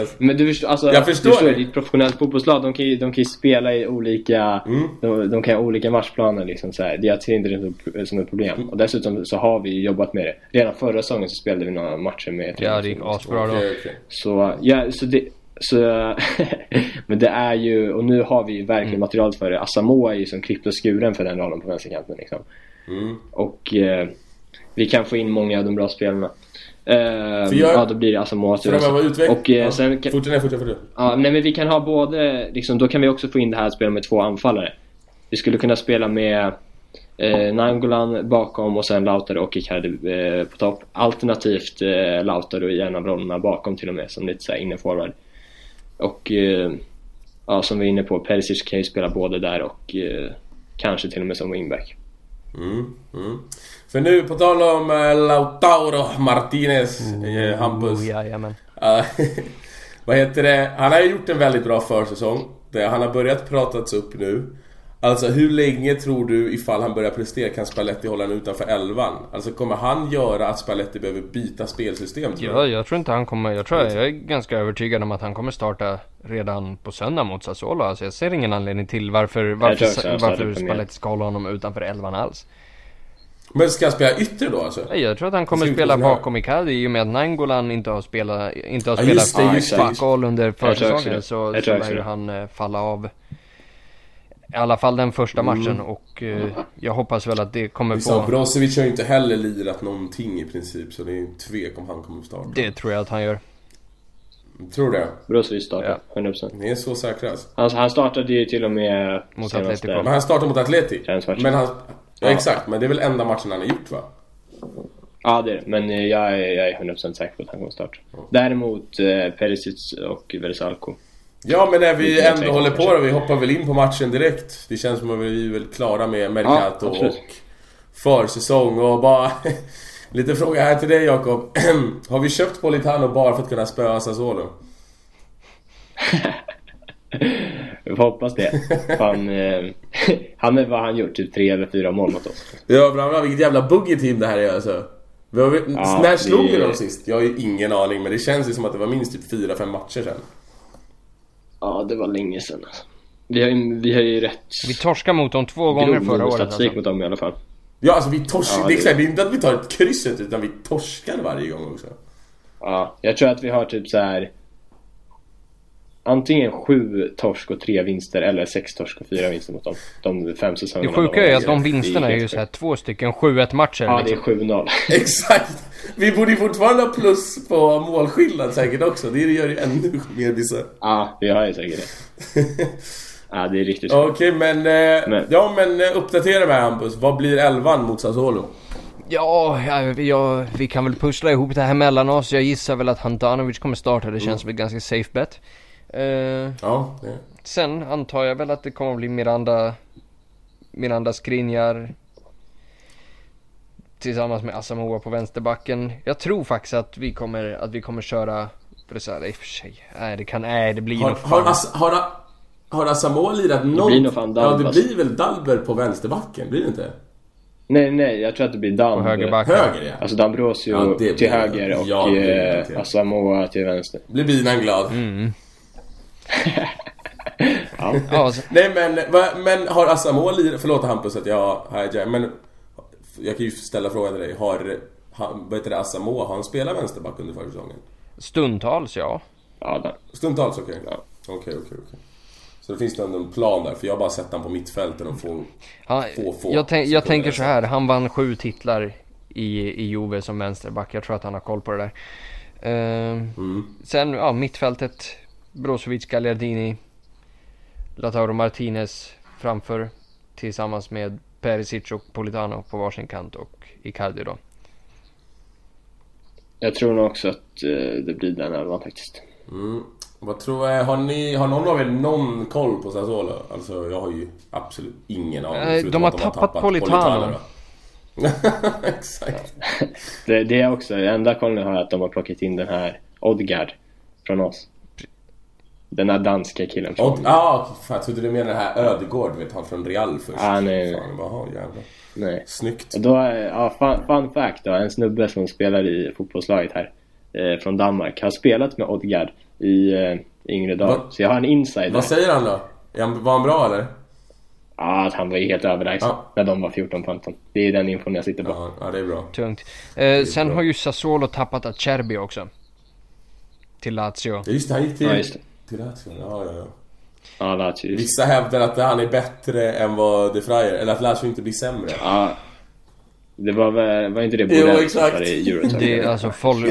[SPEAKER 3] men du förstår, alltså,
[SPEAKER 1] Jag förstår
[SPEAKER 3] du förstår
[SPEAKER 1] det.
[SPEAKER 3] ett professionellt fotbollslag. De kan ju, de kan ju spela i olika,
[SPEAKER 1] Mm.
[SPEAKER 3] de, de kan ha olika matchplaner liksom så här. Det jag ser inte det som, som ett problem. Och dessutom så har vi jobbat med det. Redan förra säsongen så spelade vi några matcher med
[SPEAKER 2] Ja, det gick asbra då.
[SPEAKER 3] Så, ja, så det, så, men det är ju, och nu har vi ju verkligen
[SPEAKER 2] Mm.
[SPEAKER 3] material för det. Asamoah är ju som klippt och skuren för den rollen på vänsterkanten liksom.
[SPEAKER 1] Mm.
[SPEAKER 3] Och eh, vi kan få in många av de bra spelarna. Ehm,
[SPEAKER 1] jag-
[SPEAKER 3] Ja, då blir det Asamoah
[SPEAKER 1] För de var utveck...
[SPEAKER 3] Och eh,
[SPEAKER 1] ja.
[SPEAKER 3] sen kan,
[SPEAKER 1] Fortsätt, fortsätt, fortsätt.
[SPEAKER 3] Ja, nej men vi kan ha både, liksom, då kan vi också få in det här att spela med två anfallare. Vi skulle kunna spela med eh, Nangolan bakom och sen Lautaro och Icardi eh, på topp. Alternativt eh, Lautaro i en av rollerna bakom till och med som lite såhär innerforward. Och eh, ja, som vi är inne på, Perisic kan ju spela både där och eh, kanske till och med som wingback.
[SPEAKER 1] Mm, mm. För nu, på tal om eh, Lautaro Martinez, eh, Hampus.
[SPEAKER 2] Oh, jajamän.
[SPEAKER 1] Ja, vad heter det? Han har ju gjort en väldigt bra försäsong. Han har börjat pratats upp nu. Alltså hur länge tror du ifall han börjar prestera kan Spalletti hålla honom utanför elvan? Alltså kommer han göra att Spalletti behöver byta spelsystem tror
[SPEAKER 2] Ja, jag tror inte han kommer, jag tror jag är ganska övertygad om att han kommer starta redan på söndag mot Sassuolo. Alltså jag ser ingen anledning till varför, varför, varför. Spalletti ska hålla honom utanför elvan alls.
[SPEAKER 1] Men ska han spela ytter då alltså?
[SPEAKER 2] Jag tror att han kommer
[SPEAKER 1] Det
[SPEAKER 2] spela
[SPEAKER 1] det
[SPEAKER 2] bakom Icardi i och med att Nangolan inte har spelat, inte har
[SPEAKER 1] Ja,
[SPEAKER 2] spelat
[SPEAKER 1] just det, just det, just
[SPEAKER 2] all under försäsongen
[SPEAKER 3] det.
[SPEAKER 2] så, så lär
[SPEAKER 3] det.
[SPEAKER 2] han eh, falla av. I alla fall den första
[SPEAKER 1] Mm.
[SPEAKER 2] matchen och eh, jag hoppas väl att det kommer
[SPEAKER 1] Liksom,
[SPEAKER 2] få...
[SPEAKER 1] Brozovic har ju inte heller lirat någonting i princip så det är tvek om han kommer starta.
[SPEAKER 2] Det tror jag att han gör.
[SPEAKER 1] Tror det?
[SPEAKER 3] Brozovic startar, 100%.
[SPEAKER 1] Ni är så säkra alltså.
[SPEAKER 3] Han, han startade ju till och med
[SPEAKER 2] Mot
[SPEAKER 3] senaste-
[SPEAKER 2] Atletico.
[SPEAKER 1] Men han startar mot Atleti. Men han... Ja, exakt, men det är väl enda matchen han har gjort va?
[SPEAKER 3] Ja, det är det. Men eh, jag är, jag är 100% säker på att han kommer starta. Däremot eh, Perisic och Versalco.
[SPEAKER 1] Ja men när vi ändå håller på då, vi hoppar väl in på matchen direkt. Det känns som att vi är väl klara med Mercato
[SPEAKER 3] Ja, absolut.
[SPEAKER 1] och försäsong och bara... Lite fråga här till dig Jakob. Har vi köpt Politano bara för att kunna spöa Sassuolo?
[SPEAKER 3] Vi får hoppas det. Han, eh, han är vad han gjort, typ tre eller fyra mål mot oss.
[SPEAKER 1] Ja bra, vilket jävla buggy-team det här är alltså. Vi har,
[SPEAKER 3] Ja,
[SPEAKER 1] när slog
[SPEAKER 3] det-
[SPEAKER 1] vi dem sist? Jag har ju ingen aning men det känns ju som att det var minst typ 4-5 matcher sen.
[SPEAKER 3] Ja, det var länge sedan alltså. Vi har ju, vi har ju rätt
[SPEAKER 2] Vi torskade mot dem två gånger förra året
[SPEAKER 3] statistik
[SPEAKER 2] alltså.
[SPEAKER 3] mot dem i alla fall.
[SPEAKER 1] Ja alltså vi torskar,
[SPEAKER 3] Ja,
[SPEAKER 1] det
[SPEAKER 3] det
[SPEAKER 1] är inte att vi tar ett krysset utan vi torskar varje gång också.
[SPEAKER 3] Ja, jag tror att vi har typ så här. Antingen sju torsk och tre vinster eller sex torsk och fyra vinster mot dem. De fem
[SPEAKER 2] Det
[SPEAKER 3] säsongerna.
[SPEAKER 2] sjuka är att de
[SPEAKER 3] Det är
[SPEAKER 2] vinsterna är ju
[SPEAKER 3] helt
[SPEAKER 2] så här två stycken 7-1 matcher
[SPEAKER 3] Ja, det är
[SPEAKER 2] liksom.
[SPEAKER 3] 7-0.
[SPEAKER 1] Exakt! Vi borde ju fortfarande ha plus på målskillnad säkert också. Det gör ju ännu mer bisarrt.
[SPEAKER 3] Ja, vi har ju säkert det. Ja, det är riktigt.
[SPEAKER 1] Okej men, eh,
[SPEAKER 3] Men-
[SPEAKER 1] ja men eh, uppdatera mig Hampus. Vad blir elvan mot Sassuolo?
[SPEAKER 2] Ja, ja, ja, vi kan väl pussla ihop det här mellan oss. Jag gissar väl att Handanovic kommer starta. Det känns som ett ganska safe bet. Eh,
[SPEAKER 1] Ja, det.
[SPEAKER 2] sen antar jag väl att det kommer bli Miranda, Miranda Skriniar tillsammans med Asamoah på vänsterbacken. Jag tror faktiskt att vi kommer, att vi kommer köra Bresala i och för sig. Nej, det kan, nej, det blir
[SPEAKER 1] Har,
[SPEAKER 2] nog
[SPEAKER 1] har,
[SPEAKER 2] fan.
[SPEAKER 1] As, har, har Asamoah lirat någon...
[SPEAKER 3] blir nog fan
[SPEAKER 1] Ja,
[SPEAKER 3] Dalbas.
[SPEAKER 1] det blir väl Dalber på vänsterbacken, blir det inte?
[SPEAKER 3] Nej, nej, jag tror att det blir Dan.
[SPEAKER 2] På högerbacken.
[SPEAKER 1] Höger ja.
[SPEAKER 3] Alltså Dambrosio
[SPEAKER 1] Ja, det
[SPEAKER 3] till
[SPEAKER 1] det.
[SPEAKER 3] höger och
[SPEAKER 1] Ja, det det,
[SPEAKER 3] eh. Asamoah till vänster.
[SPEAKER 1] Blir binan glad.
[SPEAKER 2] Mm.
[SPEAKER 3] Ja.
[SPEAKER 2] Ja,
[SPEAKER 1] Nej men, va, men har Asamoah lirat... Förlåt Hampus att jag hijackar, men... Jag kan ju ställa frågan till dig. Har... Han, vad heter det, Asamoah, har han spelat vänsterback under försäsongen?
[SPEAKER 2] stundtals ja.
[SPEAKER 3] ja.
[SPEAKER 1] Stundtals, okej.
[SPEAKER 3] Ja.
[SPEAKER 1] Okej, okej, okej. Så det finns det ändå en plan där, för jag har bara sett han på mittfälten och får...
[SPEAKER 2] Han,
[SPEAKER 1] Få, få
[SPEAKER 2] jag, tänk, jag tänker så här, han vann sju titlar i, i Juve som vänsterback. Jag tror att han har koll på det där. Ehm,
[SPEAKER 1] Mm.
[SPEAKER 2] Sen, ja, mittfältet. Brozovic, Gagliardini, Lautaro Martinez framför tillsammans med Perisic och Politano på varsin kant och Icardi då.
[SPEAKER 3] Jag tror nog också att eh, det blir den elvan faktiskt.
[SPEAKER 1] Mm. Vad tror jag, har ni, har någon av er någon koll på Sassuolo? Alltså jag har ju absolut ingen aning.
[SPEAKER 2] Eh,
[SPEAKER 1] förutom
[SPEAKER 2] de har
[SPEAKER 1] att
[SPEAKER 2] tappat Politano.
[SPEAKER 1] då. Exakt.
[SPEAKER 3] Det, det är också, enda kollen jag har är att de har plockat in den här Odgard från oss. Den här danska killen från...
[SPEAKER 1] Ja, ah, fan jag trodde du menade den här Ödegård, vet han från Real först.
[SPEAKER 3] Ah, nej.
[SPEAKER 1] Fan, bara, "Jaha, jävlar.
[SPEAKER 3] Nej.
[SPEAKER 1] Snyggt.
[SPEAKER 3] Och då, är- ja, fun, fun fact då, en snubbe som spelar i fotbollslaget här eh, från Danmark har spelat med Odgard i eh, yngre dagar. Så jag har en insider.
[SPEAKER 1] Vad säger han då? Var han bra eller?
[SPEAKER 3] Ja, att han var ju helt överlägsen
[SPEAKER 1] Ja.
[SPEAKER 3] när de var 14-15. Det är den infon jag sitter på.
[SPEAKER 1] Ja, ja det är bra.
[SPEAKER 2] Tungt. Eh, sen
[SPEAKER 1] bra.
[SPEAKER 2] har ju Sassuolo tappat Acerbi också. Till Lazio.
[SPEAKER 1] Just det, han gick till...
[SPEAKER 3] Ja, just det.
[SPEAKER 1] Till Lazio. Ja, ja, ja.
[SPEAKER 3] Ja, Lazio.
[SPEAKER 1] Vissa hävdar att han är bättre än vad De Fryer, eller att Lazio inte blir sämre.
[SPEAKER 3] Ja, Det var, väl- var inte det
[SPEAKER 1] Jo,
[SPEAKER 3] Borrell som
[SPEAKER 1] exakt.
[SPEAKER 3] i Eurotalk?
[SPEAKER 2] Det är alltså folk,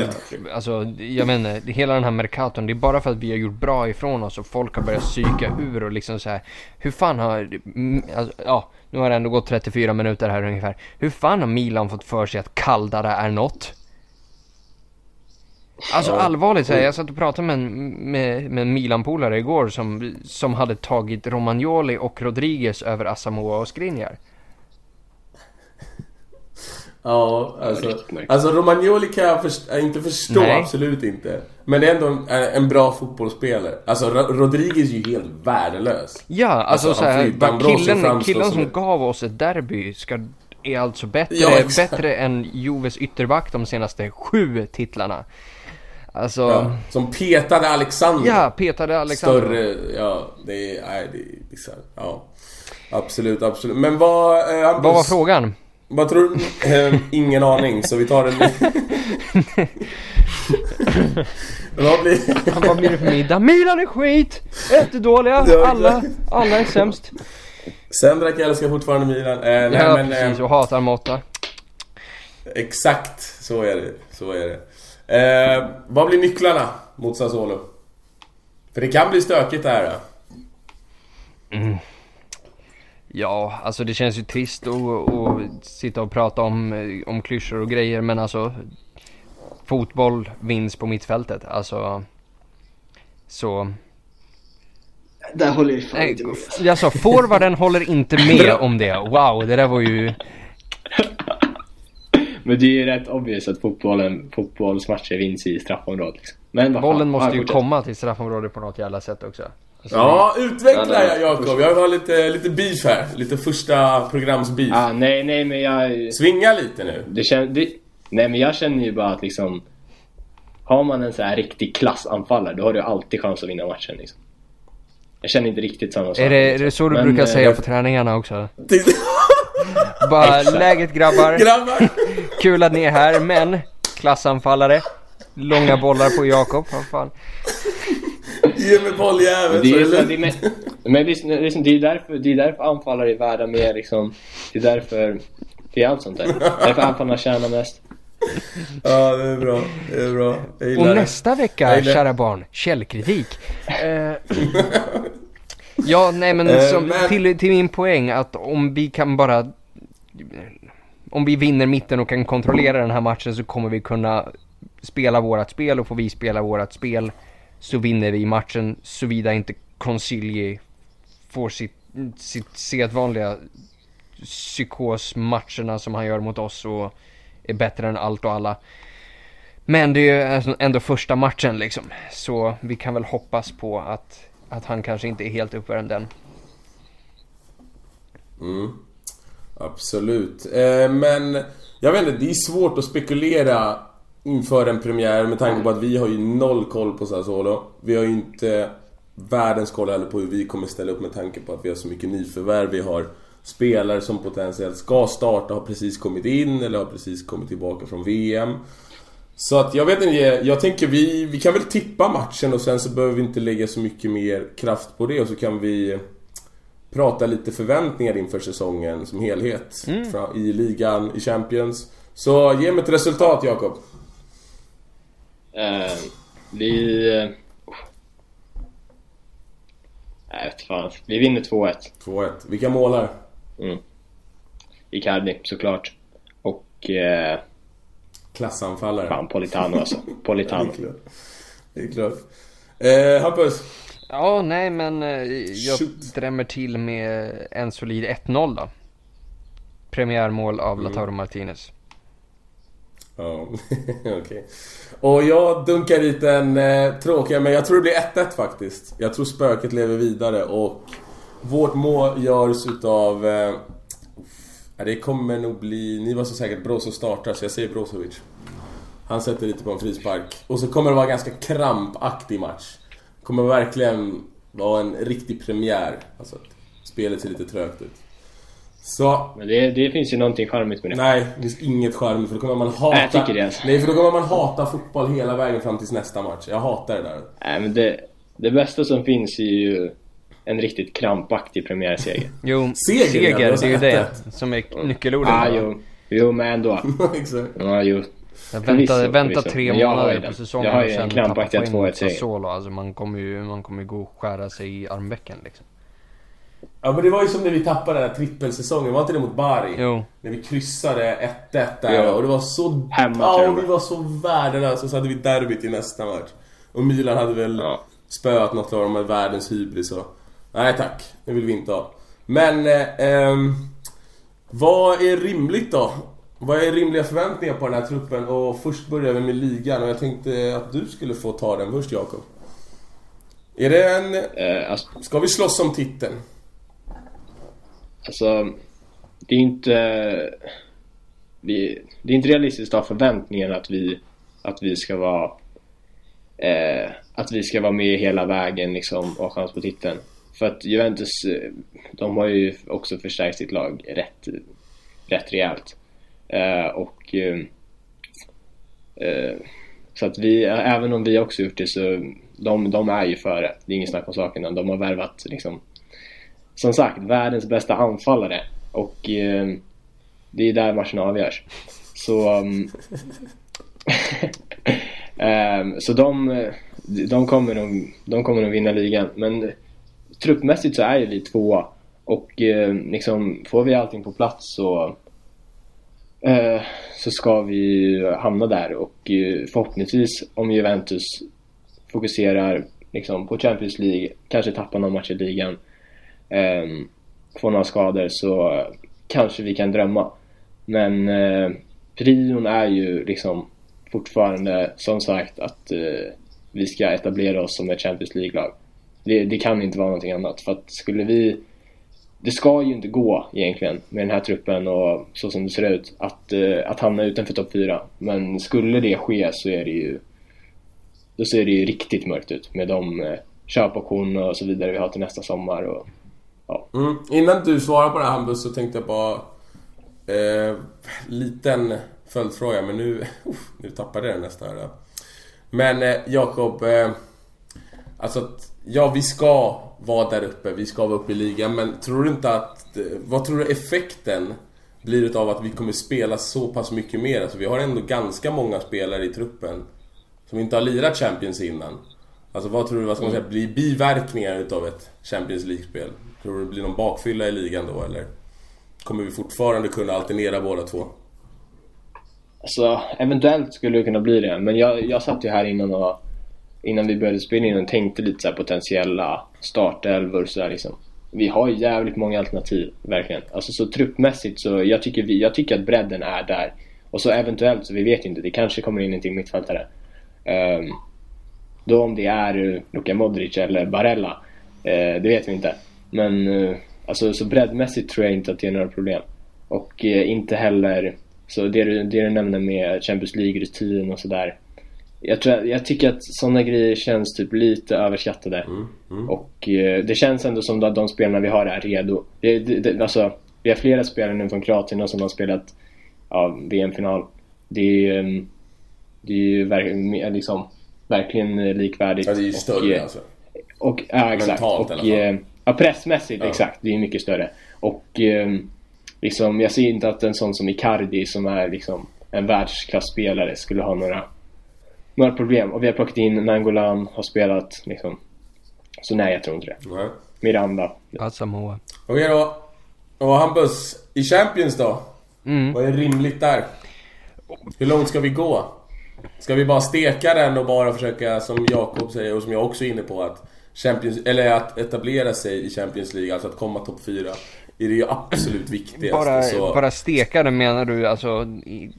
[SPEAKER 2] alltså jag menar, hela den här Mercaton, det är bara för att vi har gjort bra ifrån oss och folk har börjat psyka ur och liksom så här. Hur fan har, alltså, ja, nu har det ändå gått 34 minuter här ungefär. Hur fan har Milan fått för sig att Kaldara är något? Alltså
[SPEAKER 1] Ja.
[SPEAKER 2] allvarligt så här, jag satt och pratade med en, med, med en Milan-polare igår som, som hade tagit Romagnoli och Rodriguez över Asamoah och Skriniar.
[SPEAKER 1] Ja, alltså, alltså Romagnoli kan jag först, inte förstå,
[SPEAKER 2] Nej.
[SPEAKER 1] absolut inte. Men det är ändå en, en bra fotbollsspelare. Alltså Ro- Rodriguez är ju helt värdelös.
[SPEAKER 2] Ja, alltså,
[SPEAKER 1] Alltså,
[SPEAKER 2] så
[SPEAKER 1] han
[SPEAKER 2] här,
[SPEAKER 1] flyttar,
[SPEAKER 2] bara
[SPEAKER 1] han bra sig
[SPEAKER 2] killen, killen
[SPEAKER 1] som
[SPEAKER 2] gav oss ett derby ska, är alltså bättre,
[SPEAKER 1] Ja,
[SPEAKER 2] bättre än Joves ytterback de senaste sju titlarna. Alltså,
[SPEAKER 1] Ja,
[SPEAKER 2] ja,
[SPEAKER 1] som petade Alexander.
[SPEAKER 2] petade Alexander.
[SPEAKER 1] Större, ja, det är, nej, det är. Ja. Absolut, absolut. Men vad... Eh, Hampus,
[SPEAKER 2] Vad var frågan?
[SPEAKER 1] Vad tror du? Eh, ingen aning, så vi tar den... vad blir...
[SPEAKER 2] Vad blir det för middag? Milan är skit! Jättedåliga!
[SPEAKER 1] Ja,
[SPEAKER 2] Alla, alla är sämst.
[SPEAKER 1] Sendrak älskar fortfarande Milan. Eh, nej,
[SPEAKER 2] Ja,
[SPEAKER 1] men, eh,
[SPEAKER 2] precis. Och hatar Motta.
[SPEAKER 1] Exakt, så är det. Så är det. Eh, vad blir nycklarna mot Sassuolo? För det kan bli stökigt det här. Då.
[SPEAKER 2] Ja, alltså det känns ju trist att, sitta och prata om, eh, om klyschor och grejer, men alltså fotboll vinns på mittfältet. Alltså, så...
[SPEAKER 3] Där håller jag fan
[SPEAKER 2] Nej,
[SPEAKER 3] inte med.
[SPEAKER 2] jag sa forwarden håller inte med om det. Wow, det där var ju...
[SPEAKER 3] Men det är ju rätt obvious att fotbollen, fotbollsmatcher vinns i straffområdet liksom. Men vad fan,
[SPEAKER 2] Bollen måste ju
[SPEAKER 3] fortsätt.
[SPEAKER 2] komma till straffområdet på något jävla sätt också. Alltså,
[SPEAKER 1] Ja, utveckla
[SPEAKER 3] Ja,
[SPEAKER 1] jag Jakob. Jag har lite, lite beef här. Lite första programsbeef.
[SPEAKER 3] Ah, nej, nej men jag...
[SPEAKER 1] Svinga lite nu.
[SPEAKER 3] Det kän, det, nej men jag känner ju bara att liksom... Har man en så här riktig klassanfallare då har du alltid chans att vinna matchen liksom. Jag känner inte riktigt samma sak.
[SPEAKER 2] Är det, är
[SPEAKER 3] liksom.
[SPEAKER 2] det så du
[SPEAKER 3] Men,
[SPEAKER 2] brukar
[SPEAKER 3] eh,
[SPEAKER 2] säga på träningarna också? Bara läget grabbar,
[SPEAKER 1] Grabbar!
[SPEAKER 2] kul att ni är här, men klassanfallare, långa bollar på Jakob, vad fan.
[SPEAKER 1] Ge mig bolljäveln
[SPEAKER 3] Det
[SPEAKER 1] så
[SPEAKER 3] är,
[SPEAKER 1] det
[SPEAKER 3] det är,
[SPEAKER 1] lugnt.
[SPEAKER 3] men liksom, det är därför, det är därför anfallare är värda mer liksom. Det är därför, det är allt sånt där. Därför anfallarna tjänar mest.
[SPEAKER 1] Ja, det är bra. Det är bra. Jag
[SPEAKER 2] Och
[SPEAKER 1] det.
[SPEAKER 2] nästa vecka, kära barn, källkritik. Eh, ja, nej men,
[SPEAKER 1] Eh,
[SPEAKER 2] som,
[SPEAKER 1] men-
[SPEAKER 2] Till, till min poäng att om vi kan bara... Om vi vinner mitten och kan kontrollera den här matchen så kommer vi kunna spela vårat spel och får vi spela vårat spel så vinner vi matchen såvida inte Consigli får sitt, sitt sedvanliga psykosmatcherna som han gör mot oss och är bättre än allt och alla. Men det är ju ändå första matchen liksom. Så vi kan väl hoppas på att, att han kanske inte är helt uppvärmd än.
[SPEAKER 1] Mm. Absolut. Eh, men jag vet inte, det är svårt att spekulera inför en premiär med tanke på att vi har ju noll koll på Sassuolo. Vi har ju inte världens koll heller på hur vi kommer ställa upp med tanke på att vi har så mycket nyförvärv. Vi har spelare som potentiellt ska starta, har precis kommit in eller har precis kommit tillbaka från VM. Så att jag vet inte, jag tänker vi, vi kan väl tippa matchen och sen så behöver vi inte lägga så mycket mer kraft på det och så kan vi prata lite förväntningar inför säsongen som helhet. Fra- I ligan, i Champions. Så ge mig ett resultat Jakob.
[SPEAKER 3] Eh, vi... Eh, vet fan. Vi vinner 2-1.
[SPEAKER 1] 2-1. Vilka målar?
[SPEAKER 3] Mm. Icardi såklart. Och... Eh,
[SPEAKER 1] Klassanfallare.
[SPEAKER 3] fan, Politano alltså.
[SPEAKER 1] Det är
[SPEAKER 3] Politano.
[SPEAKER 1] klart. Det är klart. Eh, Hampus.
[SPEAKER 2] Ja, nej men eh, jag
[SPEAKER 1] Shoot.
[SPEAKER 2] drämmer till med en solid 1-0 då. Premiärmål av Lautaro Martinez.
[SPEAKER 1] Ja, okej. Och jag dunkar dit en eh, tråkig, men jag tror det blir 1-1 faktiskt. Jag tror spöket lever vidare och vårt mål görs utav... Eh, det kommer nog bli... Ni var så säkert Brozo startar, så jag säger Brozovic. Han sätter lite på en frispark. Och så kommer det vara en ganska krampaktig match. Kommer verkligen vara en riktig premiär. Alltså att spelet ser lite trögt ut. Så,
[SPEAKER 3] Men det, det finns ju någonting charmigt med det.
[SPEAKER 1] Nej, det finns inget charmigt för då kommer man hata...
[SPEAKER 3] Nej, jag tycker det, alltså.
[SPEAKER 1] Nej, för då kommer man hata fotboll hela vägen fram tills nästa match. Jag hatar det där.
[SPEAKER 3] Nej, men det, det bästa som finns är ju en riktigt krampaktig premiärseger.
[SPEAKER 2] Jo,
[SPEAKER 1] Seger,
[SPEAKER 2] seger, det är ju det som är nyckelordet.
[SPEAKER 3] ah, jo. Jo, men ändå.
[SPEAKER 1] Exakt.
[SPEAKER 3] Ja, jo.
[SPEAKER 2] Jag vänta, vänta tre månader på säsongen
[SPEAKER 3] Jag har ju
[SPEAKER 2] och
[SPEAKER 3] en
[SPEAKER 2] sen tappa poäng
[SPEAKER 3] 2-1-seger.
[SPEAKER 2] Sassuolo. Alltså man kommer ju, man kommer ju gå och skära sig i armvecken liksom.
[SPEAKER 1] Ja men det var ju som när vi tappade den här trippelsäsongen, var inte det mot Bari?
[SPEAKER 2] Jo.
[SPEAKER 1] När vi kryssade 1-1 där
[SPEAKER 3] Jo.
[SPEAKER 1] och det var så...
[SPEAKER 3] Hemma,
[SPEAKER 1] ja, och
[SPEAKER 3] det
[SPEAKER 1] vi
[SPEAKER 3] var.
[SPEAKER 1] så värdelösa och så hade vi derbyt i nästa match. Och Milan hade väl
[SPEAKER 3] Ja.
[SPEAKER 1] spöat något av dem med världens hybris och... Nej tack, det vill vi inte ha. Men... Eh, ehm, vad är rimligt då? Vad är rimliga förväntningar på den här truppen? Och först börjar vi med ligan och jag tänkte att du skulle få ta den först Jakob. Är det en...
[SPEAKER 3] Eh, alltså,
[SPEAKER 1] Ska vi slåss om titeln?
[SPEAKER 3] alltså, det är inte... Vi, det är inte realistiskt att ha förväntningen att vi, att vi ska vara... Eh, att vi ska vara med hela vägen liksom och ha chans på titeln. För att Juventus, eh, de har ju också förstärkt sitt lag rätt, rätt rejält. Eh, och... Eh, eh, så att vi, även om vi också gjort det så de, de är ju före. Det är inget snack om saken. De har värvat liksom som sagt, världens bästa anfallare. Och eh, det är där matchen avgörs. Så... Um, ehm, så de, de, kommer nog, de kommer nog vinna ligan. Men truppmässigt så är ju vi tvåa. Och eh, liksom, får vi allting på plats så, Eh, så ska vi ju hamna där. Och eh, förhoppningsvis om Juventus fokuserar liksom, på Champions League, kanske tappar någon match i ligan ehm, får några skador så kanske vi kan drömma. Men eh, prion är ju liksom fortfarande som sagt att eh, vi ska etablera oss som ett Champions League-lag. Det, det kan inte vara någonting annat för att skulle vi det ska ju inte gå egentligen med den här truppen och så som det ser ut att, eh, att hamna utanför topp 4. Men skulle det ske så är det ju då ser det ju riktigt mörkt ut med de eh, köpoptioner och så vidare vi har till nästa sommar och Ja.
[SPEAKER 1] Mm. Innan du svarar på det här Hampus så tänkte jag bara... Eh, liten följdfråga men nu... uh, nu tappade jag den nästan. Men eh, Jakob... Eh, alltså att, ja vi ska vara där uppe, vi ska vara uppe i ligan men tror du inte att... Eh, vad tror du effekten blir utav att vi kommer spela så pass mycket mer? Alltså vi har ändå ganska många spelare i truppen som inte har lirat Champions innan. Alltså vad tror du, vad ska man säga, blir biverkningar utav ett Champions League-spel? Tror du det blir någon bakfylla i ligan då eller? Kommer vi fortfarande kunna alternera båda två?
[SPEAKER 3] Alltså, eventuellt skulle det kunna bli det. Men jag, jag satt ju här innan och innan vi började spela in och tänkte lite så här potentiella startelvor så här liksom. Vi har ju jävligt många alternativ, verkligen. Alltså så truppmässigt så jag tycker, vi, jag tycker att bredden är där. Och så eventuellt, så vi vet inte, det kanske kommer in en till mittfältare. Um, då om det är eh, Luka Modric eller Barella, uh, det vet vi inte. Men uh, alltså så breddmässigt tror jag inte att det är några problem. Och uh, inte heller så det du, det du nämnde med Champions League-rutin och sådär. Jag, tror, jag tycker att sådana grejer känns typ lite överskattade.
[SPEAKER 1] Mm, mm.
[SPEAKER 3] Och eh, det känns ändå som att de spelarna vi har är redo. Det, det, det, alltså, vi har flera spelare nu från Kroatien som har spelat ja, VM-final. Det är, eh, det är ju ver liksom, verkligen likvärdigt.
[SPEAKER 1] Ja, det är ju
[SPEAKER 3] Och,
[SPEAKER 1] större
[SPEAKER 3] eh,
[SPEAKER 1] alltså.
[SPEAKER 3] och, ja, exakt.
[SPEAKER 1] Mentalt i
[SPEAKER 3] och,
[SPEAKER 1] alla fall.
[SPEAKER 3] eh, ja, pressmässigt,
[SPEAKER 1] Ja.
[SPEAKER 3] exakt. Det är mycket större. Och eh, liksom, jag ser inte att en sån som Icardi som är liksom en världsklasspelare skulle ha några, några problem. Och vi har plockat in Nangolan, har spelat liksom. Så nej, jag tror inte det.
[SPEAKER 1] Nej.
[SPEAKER 3] Miranda.
[SPEAKER 2] Asamoah.
[SPEAKER 1] Okej då. Och Hampus, i Champions då?
[SPEAKER 2] Mm.
[SPEAKER 1] Vad är rimligt där? Hur långt ska vi gå? Ska vi bara steka den och bara försöka, som Jakob säger och som jag också är inne på, att Champions, eller att etablera sig i Champions League, alltså att komma topp 4. Är det ju absolut viktigaste.
[SPEAKER 2] Bara,
[SPEAKER 1] så...
[SPEAKER 2] bara steka det menar du alltså... I,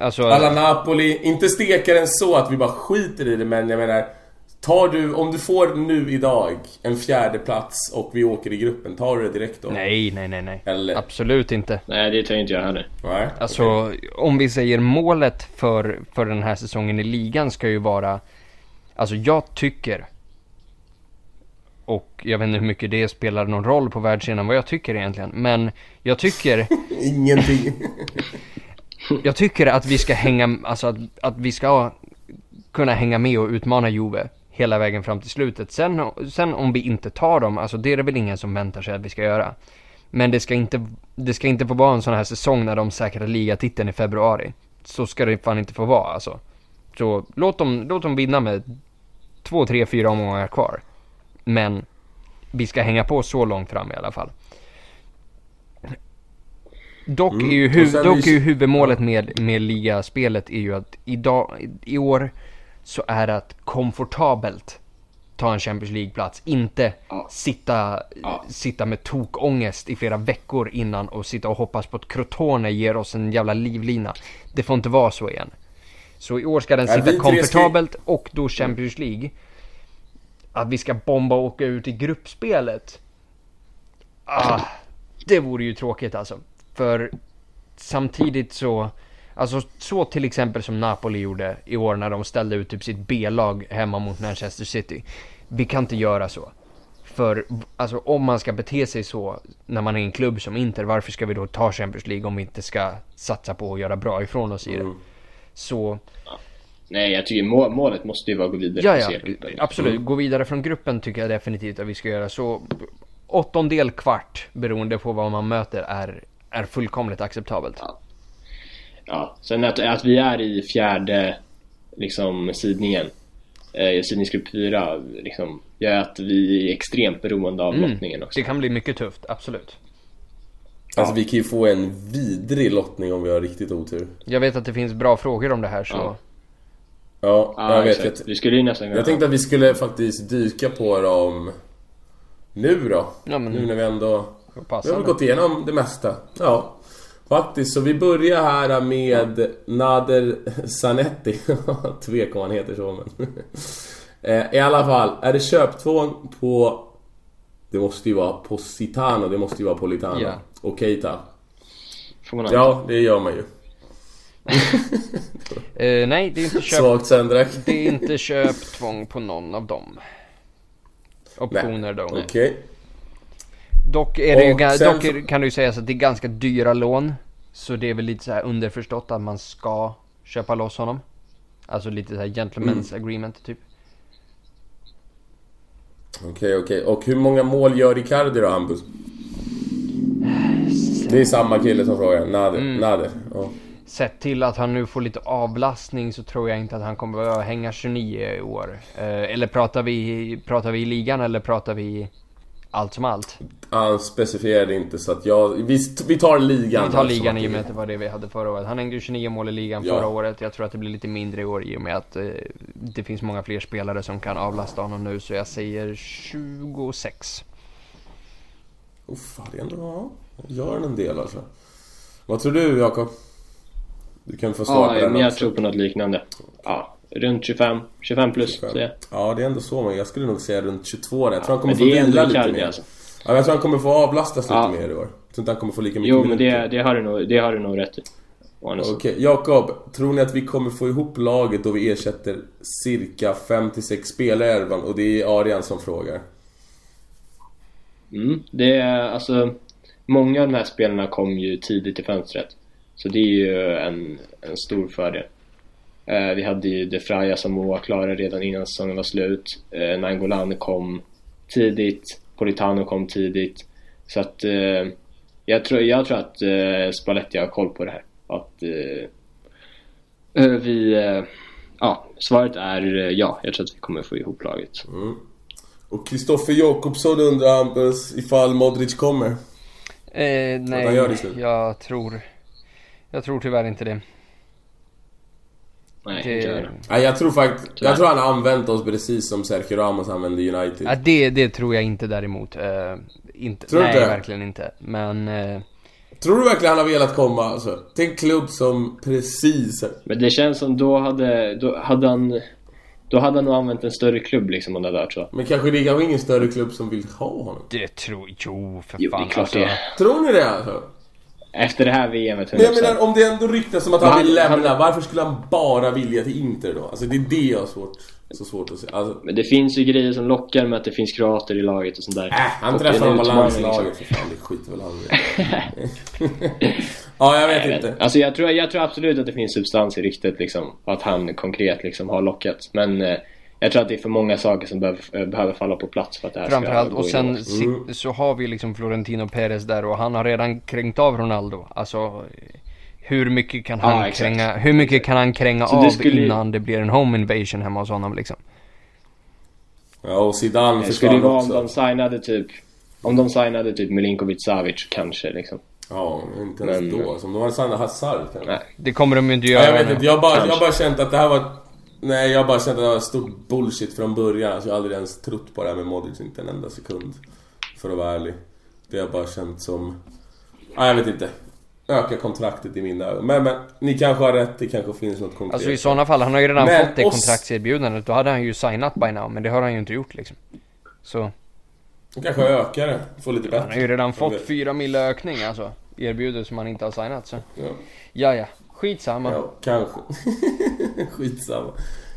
[SPEAKER 2] alltså...
[SPEAKER 1] Alla Napoli, inte steka den så att vi bara skiter i det men jag menar Tar du, om du får nu idag en fjärde plats och vi åker i gruppen, tar du det direkt då?
[SPEAKER 2] Nej, nej, nej, nej.
[SPEAKER 1] Eller?
[SPEAKER 2] Absolut inte.
[SPEAKER 3] Nej, det tar inte jag heller.
[SPEAKER 1] Nej?
[SPEAKER 2] Alltså,
[SPEAKER 1] okej.
[SPEAKER 2] om vi säger målet för, för den här säsongen i ligan ska ju vara... Alltså, jag tycker... Och jag vet inte hur mycket det spelar någon roll på världsscenen, vad jag tycker egentligen. Men jag tycker...
[SPEAKER 1] Ingenting.
[SPEAKER 2] Jag tycker att vi ska hänga, alltså att, att vi ska kunna hänga med och utmana Juve hela vägen fram till slutet. Sen, sen om vi inte tar dem, alltså det är det väl ingen som väntar sig att vi ska göra. Men det ska inte, det ska inte få vara en sån här säsong när de säkrar ligatiteln i februari. Så ska det fan inte få vara alltså. Så låt dem, låt dem vinna med två, tre, fyra omgångar kvar. Men vi ska hänga på så långt fram i alla fall. Dock,
[SPEAKER 1] Mm,
[SPEAKER 2] är, ju hu- dock är ju huvudmålet med, med ligaspelet är ju att idag, i år så är det att komfortabelt ta en Champions League-plats. Inte
[SPEAKER 3] Ja.
[SPEAKER 2] sitta,
[SPEAKER 3] Ja.
[SPEAKER 2] sitta med tokångest i flera veckor innan och sitta och hoppas på att Crotone ger oss en jävla livlina. Det får inte vara så igen. Så i år ska den sitta komfortabelt och då Champions League. Att vi ska bomba och åka ut i gruppspelet. Ah, det vore ju tråkigt alltså. För samtidigt så, alltså så till exempel som Napoli gjorde i år när de ställde ut typ sitt B-lag hemma mot Manchester City. Vi kan inte göra så. För alltså om man ska bete sig så när man är en klubb som Inter, varför ska vi då ta Champions League om vi inte ska satsa på att göra bra ifrån oss i det?
[SPEAKER 1] Mm.
[SPEAKER 2] Så
[SPEAKER 3] Nej, jag tycker må målet måste ju vara att gå vidare
[SPEAKER 2] Ja, ja, absolut. Gå vidare från gruppen tycker jag definitivt att vi ska göra. Så åttondel, kvart, beroende på vad man möter, är, är fullkomligt acceptabelt.
[SPEAKER 3] Ja, sen att, att vi är i fjärde liksom sidningen, eh, sidningsgrupp 4, liksom, gör att vi är extremt beroende av
[SPEAKER 2] Mm.
[SPEAKER 3] lottningen också.
[SPEAKER 2] Det kan bli mycket tufft, absolut.
[SPEAKER 1] Alltså vi kan ju få en vidrig lottning om vi har riktigt otur.
[SPEAKER 2] Jag vet att det finns bra frågor om det här så...
[SPEAKER 3] Ja.
[SPEAKER 1] Ja,
[SPEAKER 3] Ja,
[SPEAKER 1] jag vet.
[SPEAKER 3] exakt.
[SPEAKER 1] Jag,
[SPEAKER 3] Vi skulle ju nästan
[SPEAKER 1] jag tänkte att vi skulle faktiskt dyka på dem nu då.
[SPEAKER 2] Ja, men-
[SPEAKER 1] Nu när vi ändå... Vi har gått igenom det mesta. Ja. Faktiskt, så vi börjar här med Nader Zanetti. Tvek om han heter så men... Eh, I alla fall, är det köptvång på... Det måste ju vara Positano, det måste ju vara Politano.
[SPEAKER 2] Ja.
[SPEAKER 1] Och Keita.
[SPEAKER 3] Får man
[SPEAKER 1] Ja, det gör man ju.
[SPEAKER 2] Eh, nej, det är inte köp...
[SPEAKER 1] Svagt söndrak.
[SPEAKER 2] Det är inte köptvång på någon av dem. Optioner då.
[SPEAKER 1] Okej.
[SPEAKER 2] Dock, är det ju,
[SPEAKER 1] sen
[SPEAKER 2] dock kan du ju säga att det är ganska dyra lån. Så det är väl lite så här underförstått att man ska köpa loss honom. Alltså lite så här gentlemen's
[SPEAKER 1] Mm.
[SPEAKER 2] agreement typ.
[SPEAKER 1] Okej, okej. Och hur många mål gör Icardi då, Hampus? Det är samma kille som frågar. Nader.
[SPEAKER 2] Mm.
[SPEAKER 1] Nader. Ja.
[SPEAKER 2] Sett till att han nu får lite avlastning så tror jag inte att han kommer behöva hänga 29 i år. Eh, eller pratar vi, pratar vi i ligan eller pratar vi allt som allt?
[SPEAKER 1] Han specificerade inte så att jag... Vi, vi tar ligan.
[SPEAKER 2] Vi tar ligan i och med att det var det vi hade förra året. Han hängde ju 29 mål i ligan
[SPEAKER 1] Ja.
[SPEAKER 2] förra året. Jag tror att det blir lite mindre i år i och med att eh, det finns många fler spelare som kan avlasta honom nu. Så jag säger 26.
[SPEAKER 1] Uff, det är ändå... Gör en del alltså. Vad tror du, Jakob? Du kan få svara på
[SPEAKER 3] Ja,
[SPEAKER 1] den
[SPEAKER 3] men jag
[SPEAKER 1] också.
[SPEAKER 3] tror på något liknande. Ja, runt 25, 25 plus.
[SPEAKER 1] 25.
[SPEAKER 3] Så jag.
[SPEAKER 1] Ja, det är ändå så. Men jag skulle nog säga runt 22 där. Jag tror han kommer få vila lite mer.
[SPEAKER 3] alltså.
[SPEAKER 1] Ja, jag tror han kommer få avlastas lite mer i år. Jag tror inte han kommer få lika mycket
[SPEAKER 3] Jo, men det, det, har du nog, det har du nog rätt i.
[SPEAKER 1] Okej, Jakob. Tror ni att vi kommer få ihop laget då vi ersätter cirka 5-6 spelare i elvan? Och det är Arian som frågar.
[SPEAKER 3] Mm, det är alltså... Många av de här spelarna kom ju tidigt i fönstret. Så det är ju en, en stor fördel. Eh, vi hade ju De Fraja som var klara redan innan säsongen var slut. Eh, Nangolan kom tidigt. Politano kom tidigt. Så att eh, jag, tror, jag tror att eh, Spalletti har koll på det här. Att eh, eh, vi... Eh, ja, svaret är eh, ja. Jag tror att vi kommer få ihop laget.
[SPEAKER 1] Och Kristoffer Jakobsson undrar Hampus ifall Modric kommer.
[SPEAKER 2] Eh,
[SPEAKER 1] han
[SPEAKER 2] nej, jag tror... Jag tror tyvärr inte det.
[SPEAKER 3] Nej,
[SPEAKER 2] Det-
[SPEAKER 3] inte jag.
[SPEAKER 1] Nej, jag tror faktiskt... Jag tror han har använt oss precis som Sergio Ramos använde United.
[SPEAKER 2] Ja, det, det tror jag inte däremot. Eh, inte,
[SPEAKER 1] Tror du
[SPEAKER 2] nej,
[SPEAKER 1] inte?
[SPEAKER 2] verkligen inte. Men... Eh,
[SPEAKER 1] Tror du verkligen han har velat komma alltså? Till en klubb som precis...
[SPEAKER 3] Men det känns som då hade, då hade han Då hade han nog använt en större klubb liksom om det hade varit så.
[SPEAKER 1] Men kanske det är ingen större klubb som vill ha honom?
[SPEAKER 2] det tror... Jo, för
[SPEAKER 3] Jo, det
[SPEAKER 2] fan
[SPEAKER 3] är klart
[SPEAKER 2] alltså.
[SPEAKER 3] det.
[SPEAKER 1] Tror ni det alltså?
[SPEAKER 3] Efter det här VMet 100%.
[SPEAKER 1] Men jag menar om det ändå ryktas som att han
[SPEAKER 3] Men
[SPEAKER 1] vill
[SPEAKER 3] han-
[SPEAKER 1] lämna,
[SPEAKER 3] han-
[SPEAKER 1] varför skulle han bara vilja till Inter då? Alltså det är det jag har svårt, så svårt att se. Alltså,
[SPEAKER 3] Men det finns ju grejer som lockar med att det finns kroater i laget och sånt där.
[SPEAKER 1] äh, han
[SPEAKER 3] Och
[SPEAKER 1] träffar
[SPEAKER 3] en
[SPEAKER 1] dem på landslaget, för fan det skiter väl han i. Ja, jag vet
[SPEAKER 3] Jag
[SPEAKER 1] inte.
[SPEAKER 3] vet. Alltså jag tror, jag tror absolut att det finns substans i ryktet liksom. Att han konkret liksom har lockat. Men eh, jag tror att det är för många saker som behöver, behöver falla på plats för att det här
[SPEAKER 2] Framförallt,
[SPEAKER 3] ska gå
[SPEAKER 2] och sen
[SPEAKER 1] Mm.
[SPEAKER 2] så har vi liksom Florentino Perez där och han har redan kränkt av Ronaldo. Alltså hur mycket kan han
[SPEAKER 3] Ja, exakt.
[SPEAKER 2] kränga, hur mycket kan han kränga
[SPEAKER 3] Så det
[SPEAKER 2] av
[SPEAKER 3] skulle
[SPEAKER 2] innan det blir en home invasion hemma hos honom liksom?
[SPEAKER 1] Ja, och Zidane
[SPEAKER 3] Det skulle ju vara om de signade typ om de signade typ Milinkovic Savic kanske liksom.
[SPEAKER 1] Ja, inte ens
[SPEAKER 3] Men-
[SPEAKER 1] då. Som de hade signat Hazard.
[SPEAKER 3] Nej.
[SPEAKER 2] Det kommer de ju inte
[SPEAKER 1] Ja,
[SPEAKER 2] göra
[SPEAKER 1] jag vet inte, jag har bara, jag bara känt att det här var... Nej, jag har bara känt att det var stort bullshit från början. Alltså, jag har aldrig ens trott på det här med Modric, inte en enda sekund. För att vara ärlig. Det har bara känt som... Nej, jag vet inte. Öka kontraktet i mina ögon. Men, men, ni kanske har rätt, det kanske finns något konkret.
[SPEAKER 2] Alltså i sådana fall, han har ju redan
[SPEAKER 1] Men
[SPEAKER 2] fått det
[SPEAKER 1] oss-
[SPEAKER 2] kontraktserbjudandet. Då hade han ju signat by now, men det har han ju inte gjort liksom. Så,
[SPEAKER 1] kanske ökar det, får lite bättre.
[SPEAKER 2] han har ju redan
[SPEAKER 1] Jag
[SPEAKER 2] fått
[SPEAKER 1] vet.
[SPEAKER 2] fyra mille ökning alltså. Erbjudet som han inte har signat så.
[SPEAKER 1] Ja.
[SPEAKER 2] Ja, ja. Skitsamma.
[SPEAKER 1] Ja, kanske. Skitsamma.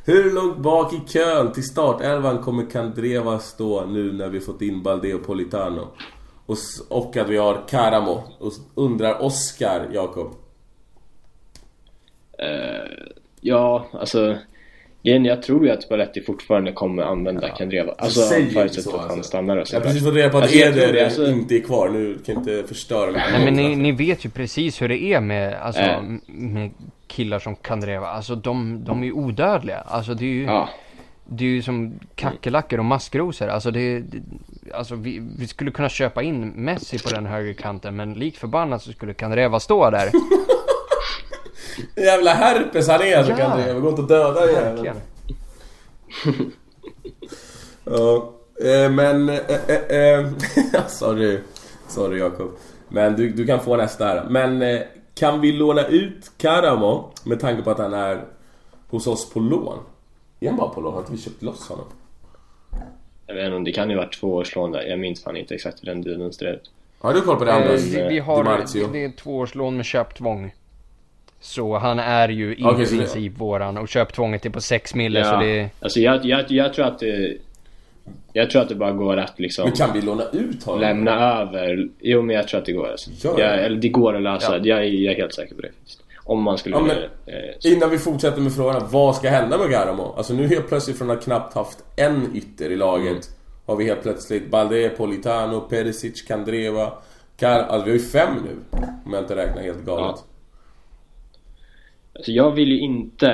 [SPEAKER 1] Hur långt bak i kön till startelvan kommer Kandreva stå nu när vi fått in Balde och Politano? Och, att vi har Karamo. Och undrar Oscar, Jakob.
[SPEAKER 3] Eh, ja, alltså grejen, jag tror ju att Spalletti fortfarande kommer använda Kandreva. Alltså förutsatt att han
[SPEAKER 1] alltså.
[SPEAKER 3] stannar och
[SPEAKER 1] Jag
[SPEAKER 3] så.
[SPEAKER 1] har precis fått reda på att
[SPEAKER 3] Alltså, jag
[SPEAKER 1] Eder
[SPEAKER 3] det, alltså-
[SPEAKER 1] inte är kvar. Nu kan jag inte förstöra
[SPEAKER 2] Nej men ni,
[SPEAKER 1] kontrakt.
[SPEAKER 2] ni vet ju precis hur det är med, alltså,
[SPEAKER 3] Äh.
[SPEAKER 2] med killar som Kandreva. Alltså de, de är ju odödliga. Alltså det är ju,
[SPEAKER 3] Ja,
[SPEAKER 2] det är ju som kackerlackor och maskrosor. Alltså det, det alltså vi, vi skulle kunna köpa in Messi på den högerkanten men likt förbannat så skulle Kandreva stå där.
[SPEAKER 1] Jävla herpes han är så
[SPEAKER 2] Ja.
[SPEAKER 1] Kandreva. Gå inte och döda jäveln. Ja, eh, men... Eh, eh, sorry. Sorry Jakob. Men du, du kan få nästa här. Men kan vi låna ut Karamo med tanke på att han är hos oss på lån? Är han bara på lån? Har inte vi köpt loss honom?
[SPEAKER 3] jag vet inte, det kan ju vara två årslån där. Jag minns fan inte exakt hur den dealen ser ut.
[SPEAKER 1] Har du koll på det andra?
[SPEAKER 2] Eh, vi, har, det är tvåårslån med köptvång. Så han är ju i
[SPEAKER 1] det-
[SPEAKER 2] princip våran och köptvånget är på 6 mille
[SPEAKER 3] Ja,
[SPEAKER 2] så det
[SPEAKER 3] alltså jag, jag, jag tror att det... Jag tror att det bara går att liksom
[SPEAKER 1] Men kan vi låna ut honom?
[SPEAKER 3] lämna över. Jo men jag tror att det går alltså. Jag, eller det går att lösa.
[SPEAKER 2] Ja.
[SPEAKER 3] Jag, är, jag är helt säker på det. Om man skulle
[SPEAKER 1] Ja, men-
[SPEAKER 3] det. Eh,
[SPEAKER 1] Innan vi fortsätter med frågorna, vad ska hända med Garamo? Alltså nu helt plötsligt från att knappt haft en ytter i laget
[SPEAKER 3] Mm.
[SPEAKER 1] Har vi helt plötsligt Balde, Politano, Perisic, Kandreva Kar... Alltså vi har ju fem nu Om jag inte räknar helt galet
[SPEAKER 3] Alltså jag vill ju inte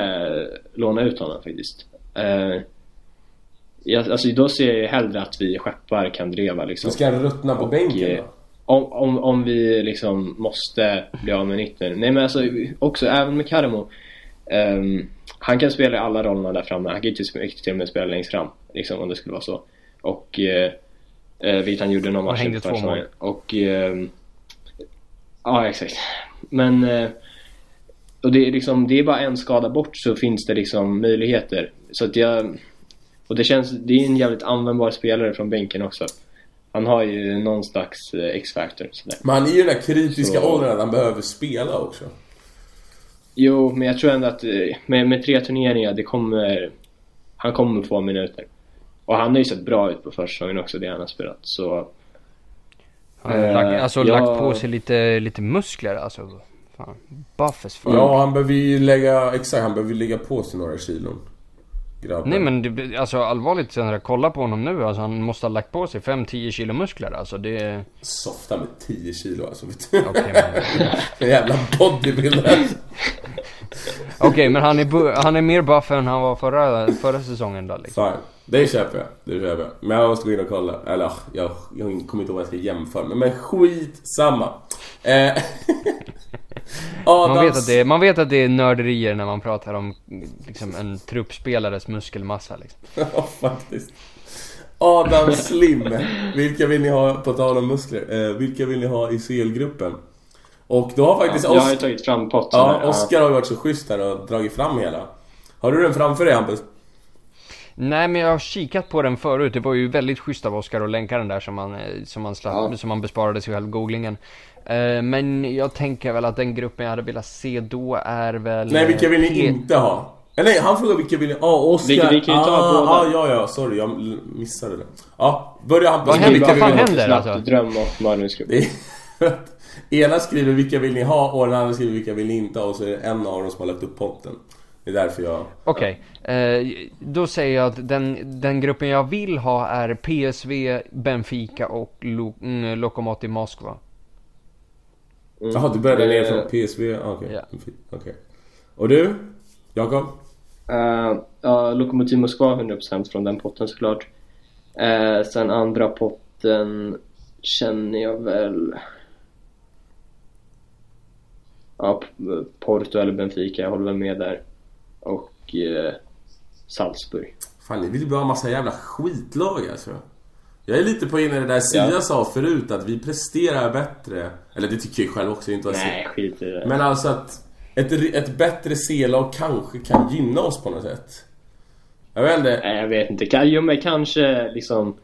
[SPEAKER 3] låna ut honom faktiskt. Eh, jag, alltså då ser jag ju hellre att vi skeppar Kandreva liksom.
[SPEAKER 1] Så ska han ruttna på bänken
[SPEAKER 3] eh,
[SPEAKER 1] då?
[SPEAKER 3] om, om, om vi liksom måste bli av med Nittner. Nej men alltså också även med Karamo. ehm, han kan spela i alla rollerna där framme. Han kan ju till, till och med spela längst fram. Liksom om det skulle vara så. Och eh, eh, vilket han gjorde någon
[SPEAKER 2] Han
[SPEAKER 3] match
[SPEAKER 2] hängde
[SPEAKER 3] inför
[SPEAKER 2] två mål.
[SPEAKER 3] Och ehm, Ja exakt. Men eh, och det är liksom, det är bara en skada bort så finns det liksom möjligheter. Så att jag och det känns, det är en jävligt användbar spelare från bänken också. Han har ju någon slags eh, X-factor sådär.
[SPEAKER 1] Men han är ju den där kritiska
[SPEAKER 3] Så-
[SPEAKER 1] åldern att han behöver spela också
[SPEAKER 3] Jo, men jag tror ändå att eh, med, med tre turneringar, det kommer... Han kommer få minuter. Och han har ju sett bra ut på försäsongen också, det han har spelat. Så
[SPEAKER 2] han har
[SPEAKER 3] Eh,
[SPEAKER 2] lagt, alltså
[SPEAKER 3] ja.
[SPEAKER 2] lagt på sig lite, lite muskler alltså. Fan. Buff as fan.
[SPEAKER 1] Ja, han behöver ju lägga... Exakt, han behöver lägga på sig några kilon Grabben
[SPEAKER 2] Nej men det, alltså allvarligt sen jag kollar på honom nu, alltså han måste ha lagt på sig 5-10 kilo muskler alltså det...
[SPEAKER 1] Softa med 10 kilo alltså.
[SPEAKER 2] Okej men,
[SPEAKER 1] En jävla bodybuilder
[SPEAKER 2] Okej, men han är, bu- han är mer buff än han var förra, förra säsongen då liksom.
[SPEAKER 1] Fine. Det köper jag. Det köper jag. Men jag måste gå in och kolla. Eller jag, jag kommer inte ihåg vad jag ska jämföra med. Men skit samma. Eh,
[SPEAKER 2] Man vet,
[SPEAKER 1] Adams...
[SPEAKER 2] att det är, man vet att det är nörderier när man pratar om liksom, en truppspelares muskelmassa liksom.
[SPEAKER 1] Ja, faktiskt. Adam Slim. Vilka vill ni ha, på tal om muskler, eh, vilka vill ni ha i CL-gruppen? Och då har faktiskt
[SPEAKER 3] jag har ju tagit fram potten
[SPEAKER 1] Ja. Oskar har ju varit så schysst här och dragit fram hela. Har du den framför dig Hampus?
[SPEAKER 2] Nej men jag har kikat på den förut, det var ju väldigt schysst av Oskar att länka den där som man, eh, som man, slapp,
[SPEAKER 3] Ja.
[SPEAKER 2] som man besparade sig själv googlingen. Eh, men jag tänker väl att den gruppen jag hade velat se då är väl...
[SPEAKER 1] Nej, vilka vill ni
[SPEAKER 2] P-
[SPEAKER 1] inte ha? Eh, nej, han frågar vilka vill ni... Ja, ah, Oskar...
[SPEAKER 3] Vi- vi kan ju ta
[SPEAKER 1] ah,
[SPEAKER 3] båda.
[SPEAKER 1] Ah, ja, ja, sorry, jag missade det. Ja, börja Hampus.
[SPEAKER 2] Vad händer? Vad fan händer? Alltså?
[SPEAKER 3] dröm och
[SPEAKER 1] är Ena skriver vilka vill ni ha och den andra skriver vilka vill ni inte ha och så är det en av dem som har lagt upp potten. Det är därför jag...
[SPEAKER 2] Okej, eh, då säger jag att den, den gruppen jag vill ha är PSV, Benfica och Lo, mm, Lokomotiv Moskva.
[SPEAKER 3] Mm.
[SPEAKER 1] Jaha, du började ner
[SPEAKER 3] Eh,
[SPEAKER 1] från PSV? Ah, Okej.
[SPEAKER 2] Ja.
[SPEAKER 1] Okej. Och du? Jakob?
[SPEAKER 3] Eh, ja, Lokomotiv Moskva 100% från den potten såklart. Uh, sen andra potten känner jag väl... Ja, Porto eller Benfica, jag håller väl med där. Och eh, Salzburg.
[SPEAKER 1] Fan, ni vill ju bara ha massa jävla skitlag alltså. Jag är lite på inne i det där Sia
[SPEAKER 3] Ja.
[SPEAKER 1] sa förut, att vi presterar bättre. Eller det tycker jag själv också, inte
[SPEAKER 3] Nej, skit i det.
[SPEAKER 1] Men alltså att ett, ett bättre C-lag kanske kan gynna oss på något sätt. Jag vet inte.
[SPEAKER 3] Nej, jag vet inte. Jo, men kanske liksom...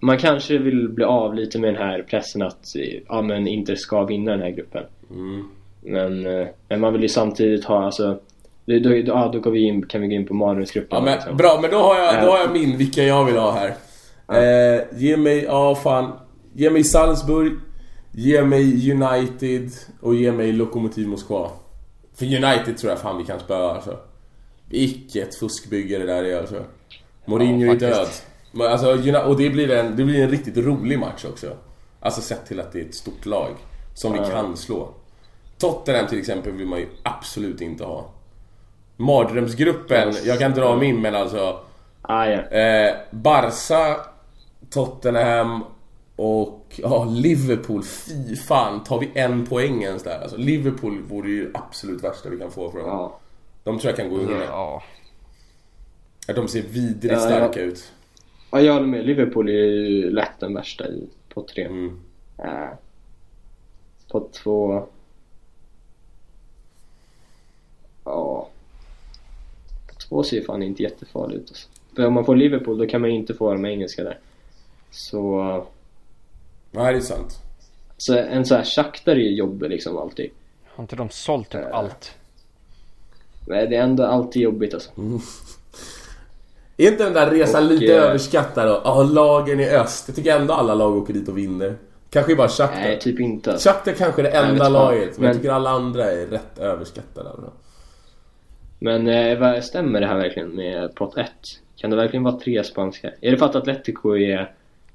[SPEAKER 3] Man kanske vill bli av lite med den här pressen att ja, men Inter ska vinna den här gruppen.
[SPEAKER 1] Mm.
[SPEAKER 3] Men, eh, men man vill ju samtidigt ha alltså... Då, då, då, ja, då går vi in, kan vi gå in på mardrömsgruppen.
[SPEAKER 1] Ja, men,
[SPEAKER 3] liksom.
[SPEAKER 1] bra, men då har, jag, då har jag min, vilka jag vill ha här. Eh, ge mig, ja fan. Ge mig Salzburg. Ge mig United. Och ge mig Lokomotiv Moskva. För United tror jag fan vi kan spöa alltså. Vilket fuskbygge det där är alltså. Mourinho
[SPEAKER 2] Ja,
[SPEAKER 1] är död. Alltså, och det blir, en, det blir en riktigt rolig match också. Alltså sett till att det är ett stort lag. Som vi kan slå. Tottenham till exempel vill man ju absolut inte ha. Mardrömsgruppen, jag kan dra min men alltså
[SPEAKER 3] Ah, ja.
[SPEAKER 1] eh, Barca, Tottenham och ja, Liverpool. Fy fan, tar vi en poäng ens där? Alltså, Liverpool vore ju absolut värsta vi kan få från dem.
[SPEAKER 3] ja.
[SPEAKER 1] De tror jag kan gå under.
[SPEAKER 2] Ja,
[SPEAKER 1] de ser vidrigt
[SPEAKER 3] Ja, ja.
[SPEAKER 1] starka ut.
[SPEAKER 3] Ja, jag håller med. Liverpool är ju lätt den värsta i, på tre.
[SPEAKER 1] Mm.
[SPEAKER 3] Eh, på två... Ja. På två ser ju fan inte jättefarligt ut alltså. För om man får Liverpool då kan man ju inte få de engelska där. Så...
[SPEAKER 1] Nej, det är sant.
[SPEAKER 3] Så en sån här Shakhtar är ju jobbig liksom alltid.
[SPEAKER 2] har inte de sålt typ
[SPEAKER 3] Eh.
[SPEAKER 2] allt?
[SPEAKER 3] Men det är ändå alltid jobbigt alltså.
[SPEAKER 1] Är inte den där resan
[SPEAKER 3] Och,
[SPEAKER 1] lite
[SPEAKER 3] eh,
[SPEAKER 1] överskattad då? Ja, lagen i öst. Jag tycker ändå alla lag åker dit och vinner. Kanske bara Shakhtar.
[SPEAKER 3] Nej, typ inte alltså.
[SPEAKER 1] Shakhtar kanske är det
[SPEAKER 3] Jag
[SPEAKER 1] enda
[SPEAKER 3] fan.
[SPEAKER 1] laget, men, jag
[SPEAKER 3] Men-
[SPEAKER 1] tycker alla andra är rätt överskattade. Alltså.
[SPEAKER 3] Men eh, vad- stämmer det här verkligen med pott 1? Kan det verkligen vara tre spanska? Är det för att Atletico är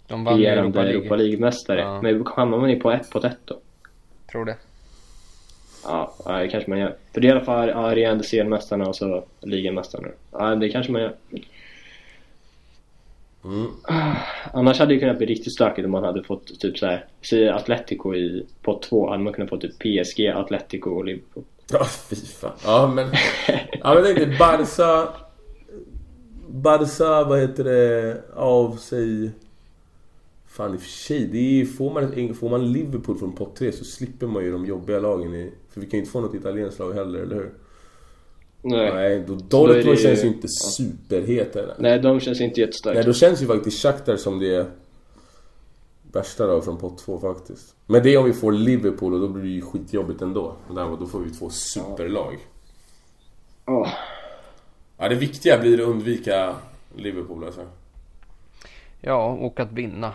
[SPEAKER 2] De
[SPEAKER 3] regerande
[SPEAKER 2] Europa League.
[SPEAKER 3] Europa League-mästare?
[SPEAKER 2] Ja.
[SPEAKER 3] Men hamnar man i på ett, på ett då?
[SPEAKER 2] Tror det.
[SPEAKER 3] Ja, ja, det kanske man gör. För det är i alla fall ja, regerande seriemästarna och så ligamästarna. Ja, det kanske man gör.
[SPEAKER 1] Mm.
[SPEAKER 3] Annars hade det kunnat bli riktigt stökigt om man hade fått typ så här. Säg Atletico i pott 2 hade man kunnat få typ PSG, Atletico och Liverpool.
[SPEAKER 1] Ja, fy fan. Ja, men... Ja, men jag tänkte Barca... Barca, vad heter det, av sig... Fan i och för sig, det är, får, man, får man Liverpool från pott 3 så slipper man ju de jobbiga lagen i... För vi kan ju inte få något italienskt lag heller, eller hur?
[SPEAKER 3] Nej.
[SPEAKER 1] Nej, då,
[SPEAKER 3] är
[SPEAKER 1] Dortmund känns ju inte superhet eller?
[SPEAKER 3] Nej, de känns inte jättestarka.
[SPEAKER 1] Nej, då känns ju faktiskt Shakhtar som det värsta då från pott 2 faktiskt. Men det är om vi får Liverpool och då blir det ju skitjobbigt ändå. Däremot då får vi två superlag.
[SPEAKER 3] Åh.
[SPEAKER 1] Ja, det viktiga blir att undvika Liverpool alltså.
[SPEAKER 2] Ja, och att vinna.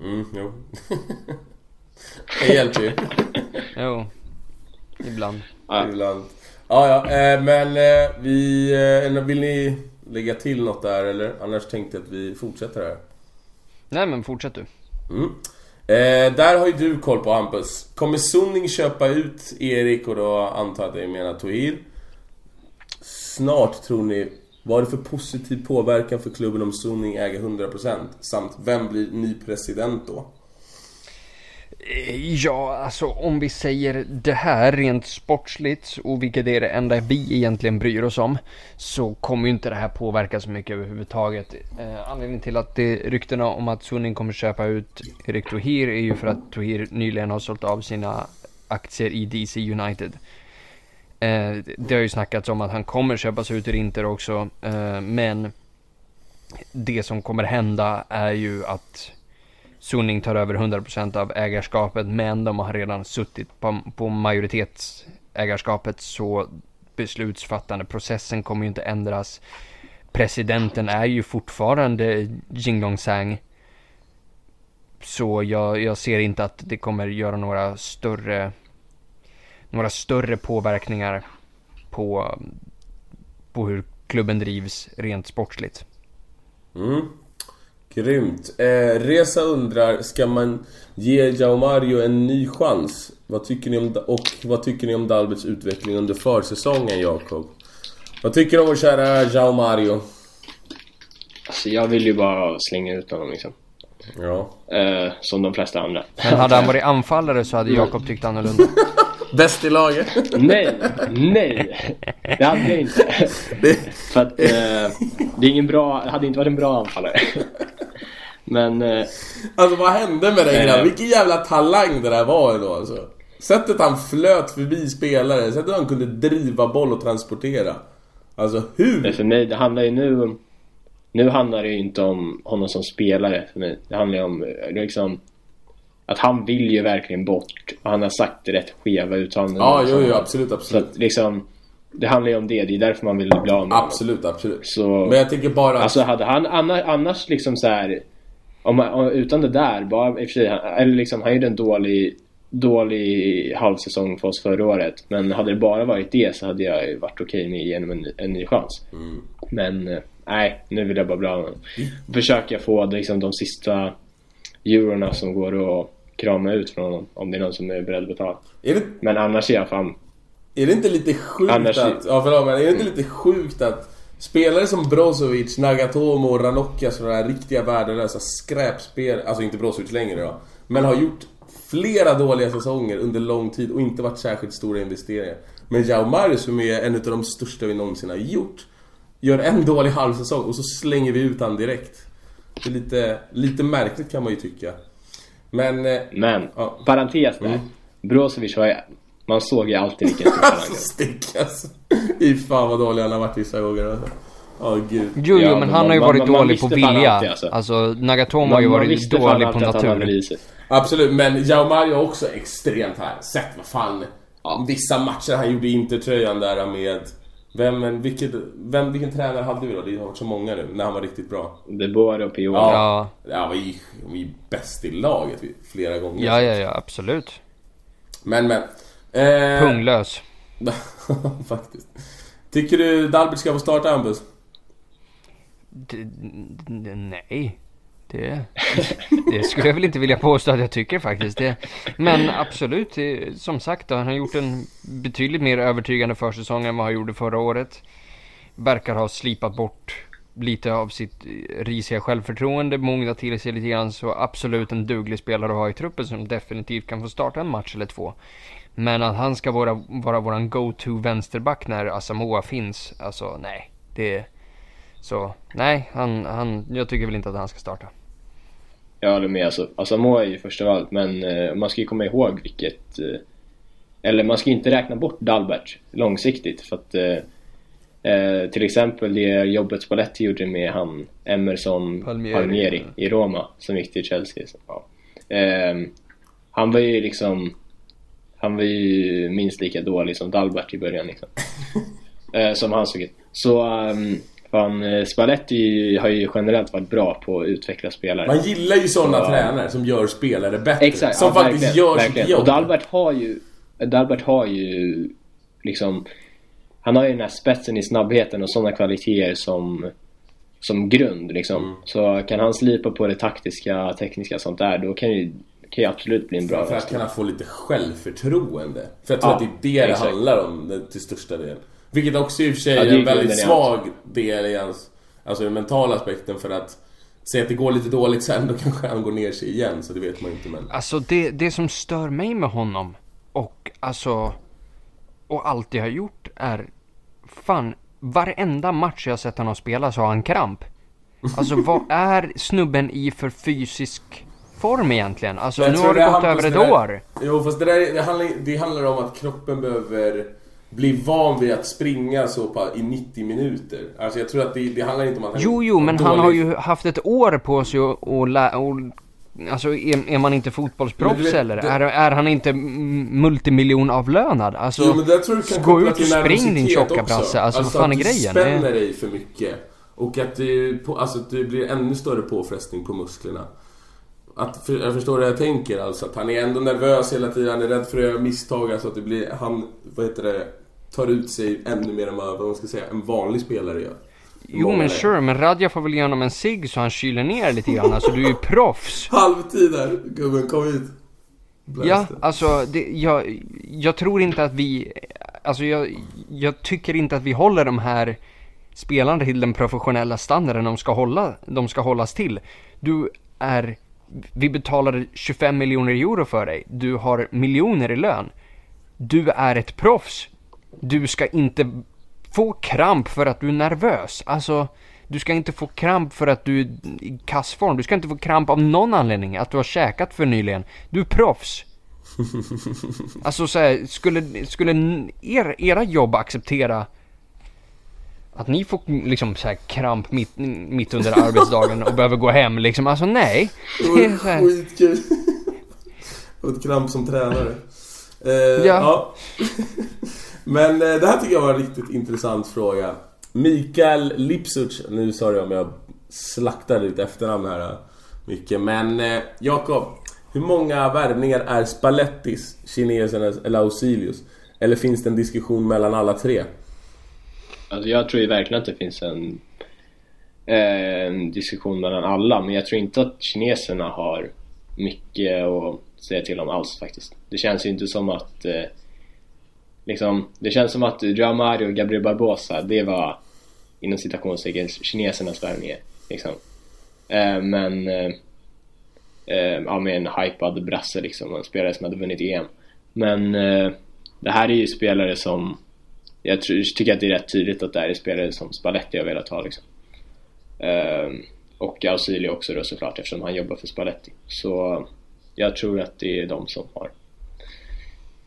[SPEAKER 1] Mm, jo. det hjälper ju
[SPEAKER 2] Jo, ibland.
[SPEAKER 3] Ja.
[SPEAKER 1] ibland. Ja, ja, eh, men eh, vi... Eh, vill ni lägga till något där eller? Annars tänkte jag att vi fortsätter här.
[SPEAKER 2] Nej men fortsätt du.
[SPEAKER 1] Mm. Eh, där har ju du koll på Hampus. Kommer Sunning köpa ut Erik och då antar jag att det menar Tohir? Snart tror ni, vad är det för positiv påverkan för klubben om Sunning äger 100%? Samt, vem blir ny president då?
[SPEAKER 2] Eh, ja, alltså om vi säger det här rent sportsligt och vilket är det enda vi egentligen bryr oss om så kommer ju inte det här påverka så mycket överhuvudtaget. Eh, anledningen till att det ryktena om att Sunin kommer köpa ut Erik Tohir är ju för att Tohir nyligen har sålt av sina aktier i DC United. Eh, det har ju snackats om att han kommer köpas ut ur Inter också, eh, men det som kommer hända är ju att Sunning tar över 100% av ägarskapet men de har redan suttit på, på majoritetsägarskapet så beslutsfattande processen kommer ju inte ändras. Presidenten är ju fortfarande Jingdong Sang. Så jag, jag ser inte att det kommer göra några större några större påverkningar på på hur klubben drivs rent sportsligt.
[SPEAKER 1] Mm. Grymt. Eh, Resa undrar, ska man ge Jao Mario en ny chans? Vad tycker ni om, och vad tycker ni om Dalberts utveckling under försäsongen, Jakob? Vad tycker du om vår kära Jao Mario?
[SPEAKER 3] Alltså jag vill ju bara slänga ut honom liksom.
[SPEAKER 1] Ja.
[SPEAKER 3] Eh, som de flesta andra.
[SPEAKER 2] Men hade han varit anfallare så hade Jakob tyckt annorlunda.
[SPEAKER 1] Bäst i laget?
[SPEAKER 3] nej, nej! Det hade jag inte. För att eh, det är ingen bra, det hade inte varit en bra anfallare. Men... Eh,
[SPEAKER 1] Alltså vad hände med den
[SPEAKER 3] Eh.
[SPEAKER 1] grabben? Vilken jävla talang det där var ändå alltså. Sättet han flöt förbi spelare, sättet han kunde driva boll och transportera. Alltså hur?
[SPEAKER 3] För mig, det handlar ju nu. Nu handlar det ju inte om honom som spelare för mig. Det handlar ju om eh, liksom... Att han vill ju verkligen bort. Och han har sagt det rätt skeva uttalanden.
[SPEAKER 1] Ja, jo, jo, absolut,
[SPEAKER 3] Så
[SPEAKER 1] absolut.
[SPEAKER 3] att liksom... Det handlar ju om det. Det är därför man vill bli av med.
[SPEAKER 1] Absolut, absolut.
[SPEAKER 3] Så...
[SPEAKER 1] Men jag tänker bara.
[SPEAKER 3] Alltså hade han annars, annars liksom så här, om, om, utan det där, bara i och för sig, eller liksom han gjorde en dålig, dålig halvsäsong för oss förra året. Men hade det bara varit det så hade jag varit okej med genom en, en ny chans.
[SPEAKER 1] Mm.
[SPEAKER 3] Men eh, nej, nu vill jag bara bli av med honom. Försöka få liksom de sista eurona som går att krama ut från honom. Om det är någon som är beredd att betala.
[SPEAKER 1] Är det,
[SPEAKER 3] Men annars är jag fan...
[SPEAKER 1] är det inte lite sjukt
[SPEAKER 3] Annars-
[SPEAKER 1] att... Ja, förlåt, men är det inte lite sjukt att spelare som Brozovic, Nagatomo och Ranocchia, sådana här riktiga värdelösa skräpspel, alltså inte Brozovic längre då, men har gjort flera dåliga säsonger under lång tid och inte varit särskilt stora investeringar. Men Jao Mario som är en av de största vi någonsin har gjort, gör en dålig halvsäsong och så slänger vi ut han direkt. Det är lite, lite märkligt kan man ju tycka. Men... eh,
[SPEAKER 3] Men,
[SPEAKER 1] Ja.
[SPEAKER 3] parentes där.
[SPEAKER 1] Mm.
[SPEAKER 3] Brozovic var ju... Man såg ju alltid vilken stor talang
[SPEAKER 1] Alltså stick alltså. Fy fan vad dålig han har varit vissa gånger alltså. Åh gud.
[SPEAKER 2] Jo, jo,
[SPEAKER 3] Ja,
[SPEAKER 2] men
[SPEAKER 3] men
[SPEAKER 2] han
[SPEAKER 3] man-
[SPEAKER 2] har ju
[SPEAKER 3] man-
[SPEAKER 2] varit
[SPEAKER 3] man- man
[SPEAKER 2] dålig på
[SPEAKER 3] visste fan
[SPEAKER 2] vilja.
[SPEAKER 3] alltid, alltså.
[SPEAKER 2] Alltså, Nagatomo har ju
[SPEAKER 3] Man, man
[SPEAKER 2] varit dålig på natur.
[SPEAKER 1] Absolut, men Jao Mario också extremt här. Sett vad fan.
[SPEAKER 3] Ja.
[SPEAKER 1] Vissa matcher han gjorde i Intertröjan där med... Vem, men vilket, vem, vilken tränare hade vi då? Det har varit så många nu, när han var riktigt bra.
[SPEAKER 3] De Boer och Pioli.
[SPEAKER 2] Ja,
[SPEAKER 1] Ja, var han var ju bäst i laget flera gånger.
[SPEAKER 2] ja, ja, ja, absolut.
[SPEAKER 1] Men, men. Eh,
[SPEAKER 2] Punglös.
[SPEAKER 1] faktiskt. Tycker du Dalbert ska få starta Hampus?
[SPEAKER 2] D- nej. Det, det skulle jag väl inte vilja påstå att jag tycker faktiskt. Det, men absolut, det, som sagt då, han har gjort en betydligt mer övertygande försäsong än vad han gjorde förra året. Verkar ha slipat bort lite av sitt risiga självförtroende, mognat till sig lite grann. Så absolut en duglig spelare att ha i truppen som definitivt kan få starta en match eller två. Men att han ska vara, vara våran go-to vänsterback när Asamoah finns, alltså nej. Det, så nej, han, han, jag tycker väl inte att han ska starta.
[SPEAKER 3] Jag håller med. Alltså, Asamoah är ju första valet, men eh, man ska ju komma ihåg vilket... Eh, eller man ska ju inte räkna bort Dalbert långsiktigt. För att eh, eh, till exempel det jobbet Spalletti gjorde med han Emerson
[SPEAKER 2] Palmieri.
[SPEAKER 3] Palmieri, i Roma, som gick till Chelsea. Så, ja. eh, han var ju liksom... Han var ju minst lika dålig som Dalbert i början liksom. eh, som han såg ut. Så... Um, fan, eh, Spalletti har ju generellt varit bra på att utveckla spelare.
[SPEAKER 1] Man gillar ju sådana
[SPEAKER 3] Ja.
[SPEAKER 1] tränare som gör spelare bättre.
[SPEAKER 3] Exakt,
[SPEAKER 1] som
[SPEAKER 3] ja,
[SPEAKER 1] faktiskt
[SPEAKER 3] verkligen,
[SPEAKER 1] gör
[SPEAKER 3] verkligen.
[SPEAKER 1] sitt jobb.
[SPEAKER 3] Och Dalbert har ju, Dalbert har ju liksom, han har ju den här spetsen i snabbheten och sådana kvaliteter som, som grund liksom.
[SPEAKER 1] Mm.
[SPEAKER 3] Så kan han slipa på det taktiska, tekniska och sånt där, då kan ju, kan ju absolut bli en bra
[SPEAKER 1] För att
[SPEAKER 3] lösning.
[SPEAKER 1] kunna få lite självförtroende. För jag tror
[SPEAKER 3] Ja,
[SPEAKER 1] att det är det det
[SPEAKER 3] exakt.
[SPEAKER 1] handlar om det- till största del. Vilket också i och för sig
[SPEAKER 3] Ja,
[SPEAKER 1] är
[SPEAKER 3] är
[SPEAKER 1] en väldigt svag del i hans... Alltså den mentala aspekten för att... Säga att det går lite dåligt sen, då kanske han går ner sig igen. Så det vet man ju inte men...
[SPEAKER 2] Alltså det, det som stör mig med honom och alltså och allt jag har gjort är fan varenda match jag sett honom spela så har han kramp. Alltså vad är snubben i för fysisk form egentligen? Alltså
[SPEAKER 1] Jag
[SPEAKER 2] nu har det gått över ett år.
[SPEAKER 1] Jo fast det där det handlar, det handlar om att kroppen behöver bli van vid att springa så på, i 90 minuter. Alltså jag tror att det, det handlar inte om att han
[SPEAKER 2] Jo, jo, men han
[SPEAKER 1] dålig-
[SPEAKER 2] har ju haft ett år på sig att och, lä- och Alltså är, är man inte fotbollsproffs
[SPEAKER 1] du vet,
[SPEAKER 2] eller?
[SPEAKER 1] det-
[SPEAKER 2] Är, är han inte multimiljonavlönad? Alltså,
[SPEAKER 1] Jo men där tror jag du
[SPEAKER 2] gå ut och spring din
[SPEAKER 1] nervositet
[SPEAKER 2] tjocka brasse. Alltså, vad fan är
[SPEAKER 1] att
[SPEAKER 2] grejen?
[SPEAKER 1] du
[SPEAKER 2] Det-
[SPEAKER 1] spänner dig för mycket. Och att det, alltså, att det blir ännu större påfrestning på musklerna. Att, för, jag förstår vad jag tänker alltså. Att han är ändå nervös hela tiden. Han är rädd för att göra misstag. Alltså att det blir, han, vad heter det? Tar ut sig ännu mer än vad vad man ska säga, en vanlig spelare gör.
[SPEAKER 2] Jo
[SPEAKER 1] Många
[SPEAKER 2] men
[SPEAKER 1] är.
[SPEAKER 2] sure, men Radja får väl ge honom en cigg så han kyler ner lite grann. Alltså du är ju proffs.
[SPEAKER 1] Halvtid där, gubben kom hit. Blast
[SPEAKER 2] Ja, alltså det, jag, jag tror inte att vi, alltså jag, jag tycker inte att vi håller de här spelarna till den professionella standarden de ska, hålla, de ska hållas till. Du är, vi betalar 25 miljoner euro för dig. Du har miljoner i lön. Du är ett proffs. Du ska inte få kramp för att du är nervös. Alltså, du ska inte få kramp för att du är i kassform. Du ska inte få kramp av någon anledning. Att du har käkat för nyligen. Du är proffs. Alltså så här, skulle, skulle er, era jobb acceptera att ni får liksom så här kramp mitt, mitt under arbetsdagen och behöver gå hem liksom? Alltså nej. Det är så här,
[SPEAKER 1] Skitkul. Och ett kramp som tränare. Eh, ja.
[SPEAKER 2] Ja.
[SPEAKER 1] Men eh, det här tycker jag var en riktigt intressant fråga. Mikael Lipsuc, nu sa jag om jag slaktar ditt efternamn här eh, mycket. Men eh, Jakob, hur många värvningar är Spallettis, kinesernas eller Ausilius? Eller finns det en diskussion mellan alla tre?
[SPEAKER 3] Alltså jag tror ju verkligen att det finns en, eh, en diskussion mellan alla, men jag tror inte att kineserna har mycket att säga till om alls faktiskt. Det känns ju inte som att eh, liksom, det känns som att Joao Mario och Gabriel Barbosa, det var inom citationstecken kinesernas värvningar liksom. Eh, men eh, eh ja, med en hypad brasse liksom, en spelare som hade vunnit EM. Men eh, det här är ju spelare som jag tror, tycker att det är rätt tydligt att det här är spelare som Spalletti har velat ha liksom. Ehm, och Ausilio också då såklart eftersom han jobbar för Spalletti. Så jag tror att det är de som har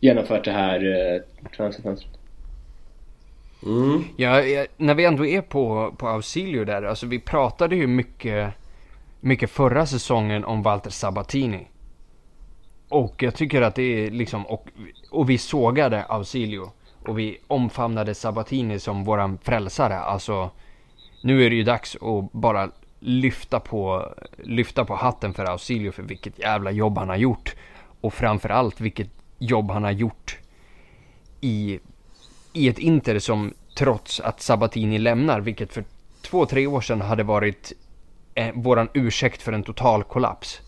[SPEAKER 3] genomfört det här eh, transferfönstret.
[SPEAKER 1] Mm.
[SPEAKER 2] Ja, ja, när vi ändå är på, på Ausilio där, alltså vi pratade ju mycket, mycket förra säsongen om Walter Sabatini. Och jag tycker att det är liksom, och, och vi sågade Ausilio. Och vi omfamnade Sabatini som våran frälsare. Alltså, nu är det ju dags att bara lyfta på, lyfta på hatten för Ausilio för vilket jävla jobb han har gjort. Och framförallt vilket jobb han har gjort i i ett Inter som trots att Sabatini lämnar, vilket för två, tre år sedan hade varit eh, våran ursäkt för en total kollaps.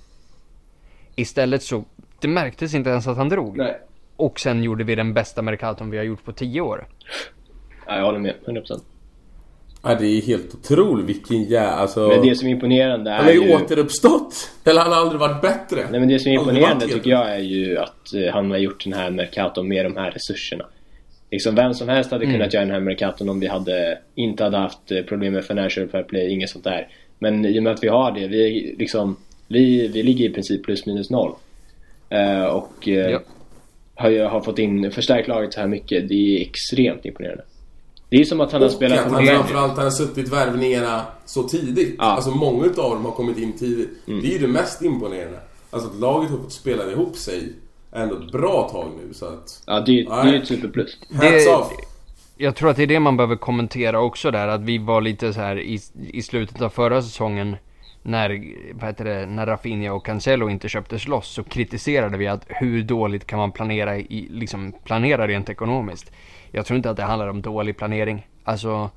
[SPEAKER 2] Istället så, det märktes inte ens att han drog.
[SPEAKER 3] Nej.
[SPEAKER 2] Och sen gjorde vi den bästa Mercaton vi har gjort på tio år.
[SPEAKER 3] Ja, jag håller med, 100%.
[SPEAKER 1] Ja, det är helt otroligt vilken jä... Alltså...
[SPEAKER 3] Men det som är imponerande
[SPEAKER 1] Han
[SPEAKER 3] är
[SPEAKER 1] har ju återuppstått! Eller han har aldrig varit bättre!
[SPEAKER 3] Nej men det som är imponerande tycker jag är ju att eh, han har gjort den här Mercaton med de här resurserna. Liksom vem som helst hade kunnat göra den här Mercaton om vi hade, inte hade haft eh, problem med financial fair play, inget sånt där. Men i och med att vi har det, vi liksom, vi, vi ligger i princip plus minus noll. Eh, och eh,
[SPEAKER 2] Ja.
[SPEAKER 3] har, har fått in, förstärkt laget så här mycket, det är extremt imponerande. Det är som att han har
[SPEAKER 1] Och
[SPEAKER 3] spelat
[SPEAKER 1] han
[SPEAKER 3] Mourinho.
[SPEAKER 1] framförallt har suttit värvningarna så tidigt.
[SPEAKER 3] Ja.
[SPEAKER 1] Alltså många utav dem har kommit in tidigt.
[SPEAKER 3] Mm.
[SPEAKER 1] Det är ju det mest imponerande. Alltså att laget har fått spela ihop sig ändå ett bra tag nu så att...
[SPEAKER 3] Ja, det, är- det är ju ett superplus.
[SPEAKER 1] Hands
[SPEAKER 2] Det-
[SPEAKER 1] off!
[SPEAKER 2] Jag tror att det är det man behöver kommentera också där, att vi var lite så här i, i slutet av förra säsongen när, vad heter det, när Rafinha och Cancelo inte köptes loss så kritiserade vi att hur dåligt kan man planera i, liksom planera rent ekonomiskt. Jag tror inte att det handlar om dålig planering. Alltså,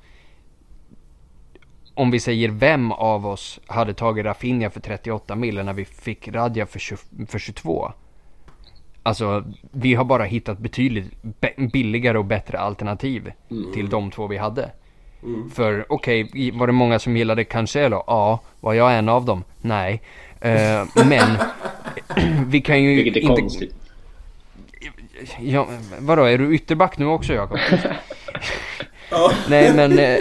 [SPEAKER 2] om vi säger vem av oss hade tagit Rafinha för 38 mil när vi fick Radja för, 20, för 22? Alltså, vi har bara hittat betydligt be- billigare och bättre alternativ till de två vi hade. För okej, i- var det många som gillade Cancelo? Ja. Var jag en av dem? Nej. Eh, men vi kan ju
[SPEAKER 3] Vilket är
[SPEAKER 2] inte...
[SPEAKER 3] konstigt.
[SPEAKER 2] Ja, vadå, är du ytterback nu också Jakob?
[SPEAKER 1] Ja.
[SPEAKER 2] Nej men, eh,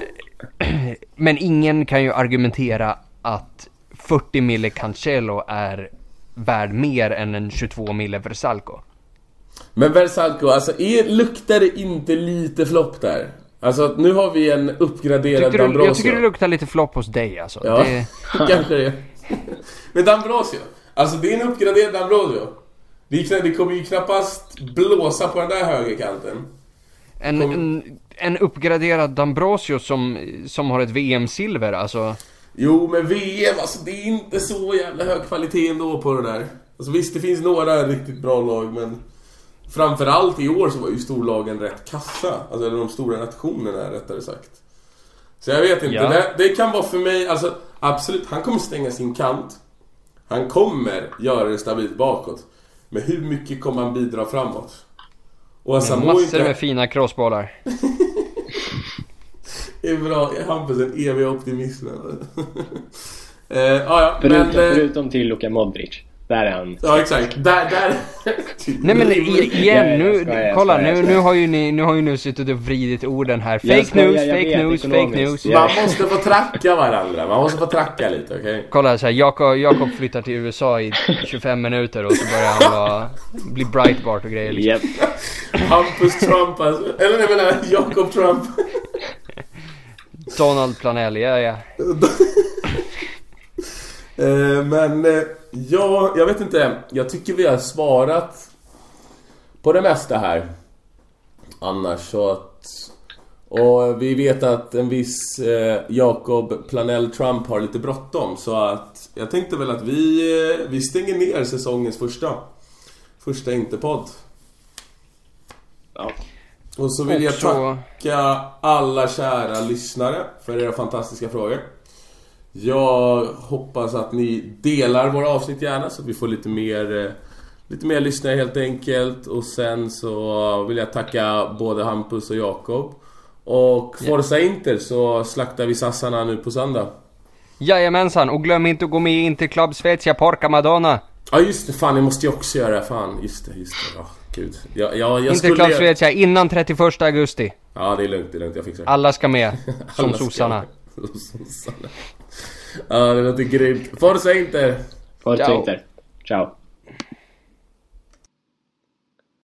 [SPEAKER 2] men ingen kan ju argumentera att 40 mille Cancelo är värd mer än en 22 mille Versalco.
[SPEAKER 1] Men Versalco, alltså är, luktar det inte lite flopp där? Alltså nu har vi en uppgraderad
[SPEAKER 2] Tyckte du, jag tycker det luktar lite flopp hos dig alltså.
[SPEAKER 1] Ja,
[SPEAKER 2] Det,
[SPEAKER 1] kanske det. Men D'Ambrosio, alltså det är en uppgraderad D'Ambrosio. Det, det kommer ju knappast blåsa på den där högerkanten.
[SPEAKER 2] en, en, en uppgraderad D'Ambrosio som, som har ett VM-silver alltså.
[SPEAKER 1] Jo, men VM, alltså det är inte så jävla hög kvalitet ändå på det där. Alltså visst, det finns några riktigt bra lag, men... Framförallt i år så var ju storlagen rätt kassa. Alltså eller de stora nationerna rättare sagt. Så jag vet inte.
[SPEAKER 2] Ja.
[SPEAKER 1] Det, det kan vara för mig, alltså absolut, han kommer stänga sin kant. Han kommer göra det stabilt bakåt. Men hur mycket kommer han bidra framåt? Och Asamoah
[SPEAKER 2] Massor
[SPEAKER 1] inte...
[SPEAKER 2] med fina crossbollar.
[SPEAKER 1] Det är bra, Hampus den eviga optimismen. eh, ja, ja,
[SPEAKER 3] Förutom,
[SPEAKER 1] men... Eh,
[SPEAKER 3] förutom till Luka Modric. Där är han.
[SPEAKER 1] ja, exakt. Där, där...
[SPEAKER 2] Nej men igen, nu,
[SPEAKER 3] skojar,
[SPEAKER 2] kolla
[SPEAKER 3] skojar,
[SPEAKER 2] nu, nu har ju ni, nu har ju nu suttit och vridit orden här. Fake
[SPEAKER 3] skojar,
[SPEAKER 2] news, fake
[SPEAKER 3] vet,
[SPEAKER 2] news, fake news.
[SPEAKER 1] Man måste få tracka varandra. Man måste få tracka lite, okej?
[SPEAKER 2] Kolla så här, Jakob, Jakob flyttar till USA i 25 minuter och så börjar han vara, bli Breitbart och grejer liksom.
[SPEAKER 3] Japp.
[SPEAKER 1] Hampus Trump alltså. Eller jag menar Jakob Trump.
[SPEAKER 2] Donald Planell, ja ja.
[SPEAKER 1] Eh, men eh, ja, jag vet inte. Jag tycker vi har svarat på det mesta här. Annars så att... Och vi vet att en viss eh, Jakob Planell Trump har lite bråttom så att jag tänkte väl att vi, eh, vi stänger ner säsongens första Första Interpodd.
[SPEAKER 3] Ja.
[SPEAKER 1] Och så vill jag tacka alla kära lyssnare för era fantastiska frågor. Jag hoppas att ni delar våra avsnitt gärna så att vi får lite mer eh, Lite mer lyssnare helt enkelt och sen så vill jag tacka både Hampus och Jakob. Och Forza Inter så slaktar vi sassarna nu på söndag.
[SPEAKER 2] Jajamensan, och glöm inte att gå med i Interclub Svezia Porca Madonna.
[SPEAKER 1] Ja just det, fan jag måste ju också göra det. Fan, just det, just det. Ja, gud. Ja, ja, jag
[SPEAKER 2] Interclub
[SPEAKER 1] skulle...
[SPEAKER 2] Svezia innan 31 augusti.
[SPEAKER 1] Ja, det är lugnt, det är lugnt. Jag fixar det.
[SPEAKER 2] Alla ska med, som sossarna.
[SPEAKER 1] Sossarna. Ja, det låter grymt. Forza Inter!
[SPEAKER 3] Forza
[SPEAKER 2] Ciao.
[SPEAKER 3] Inter. Ciao.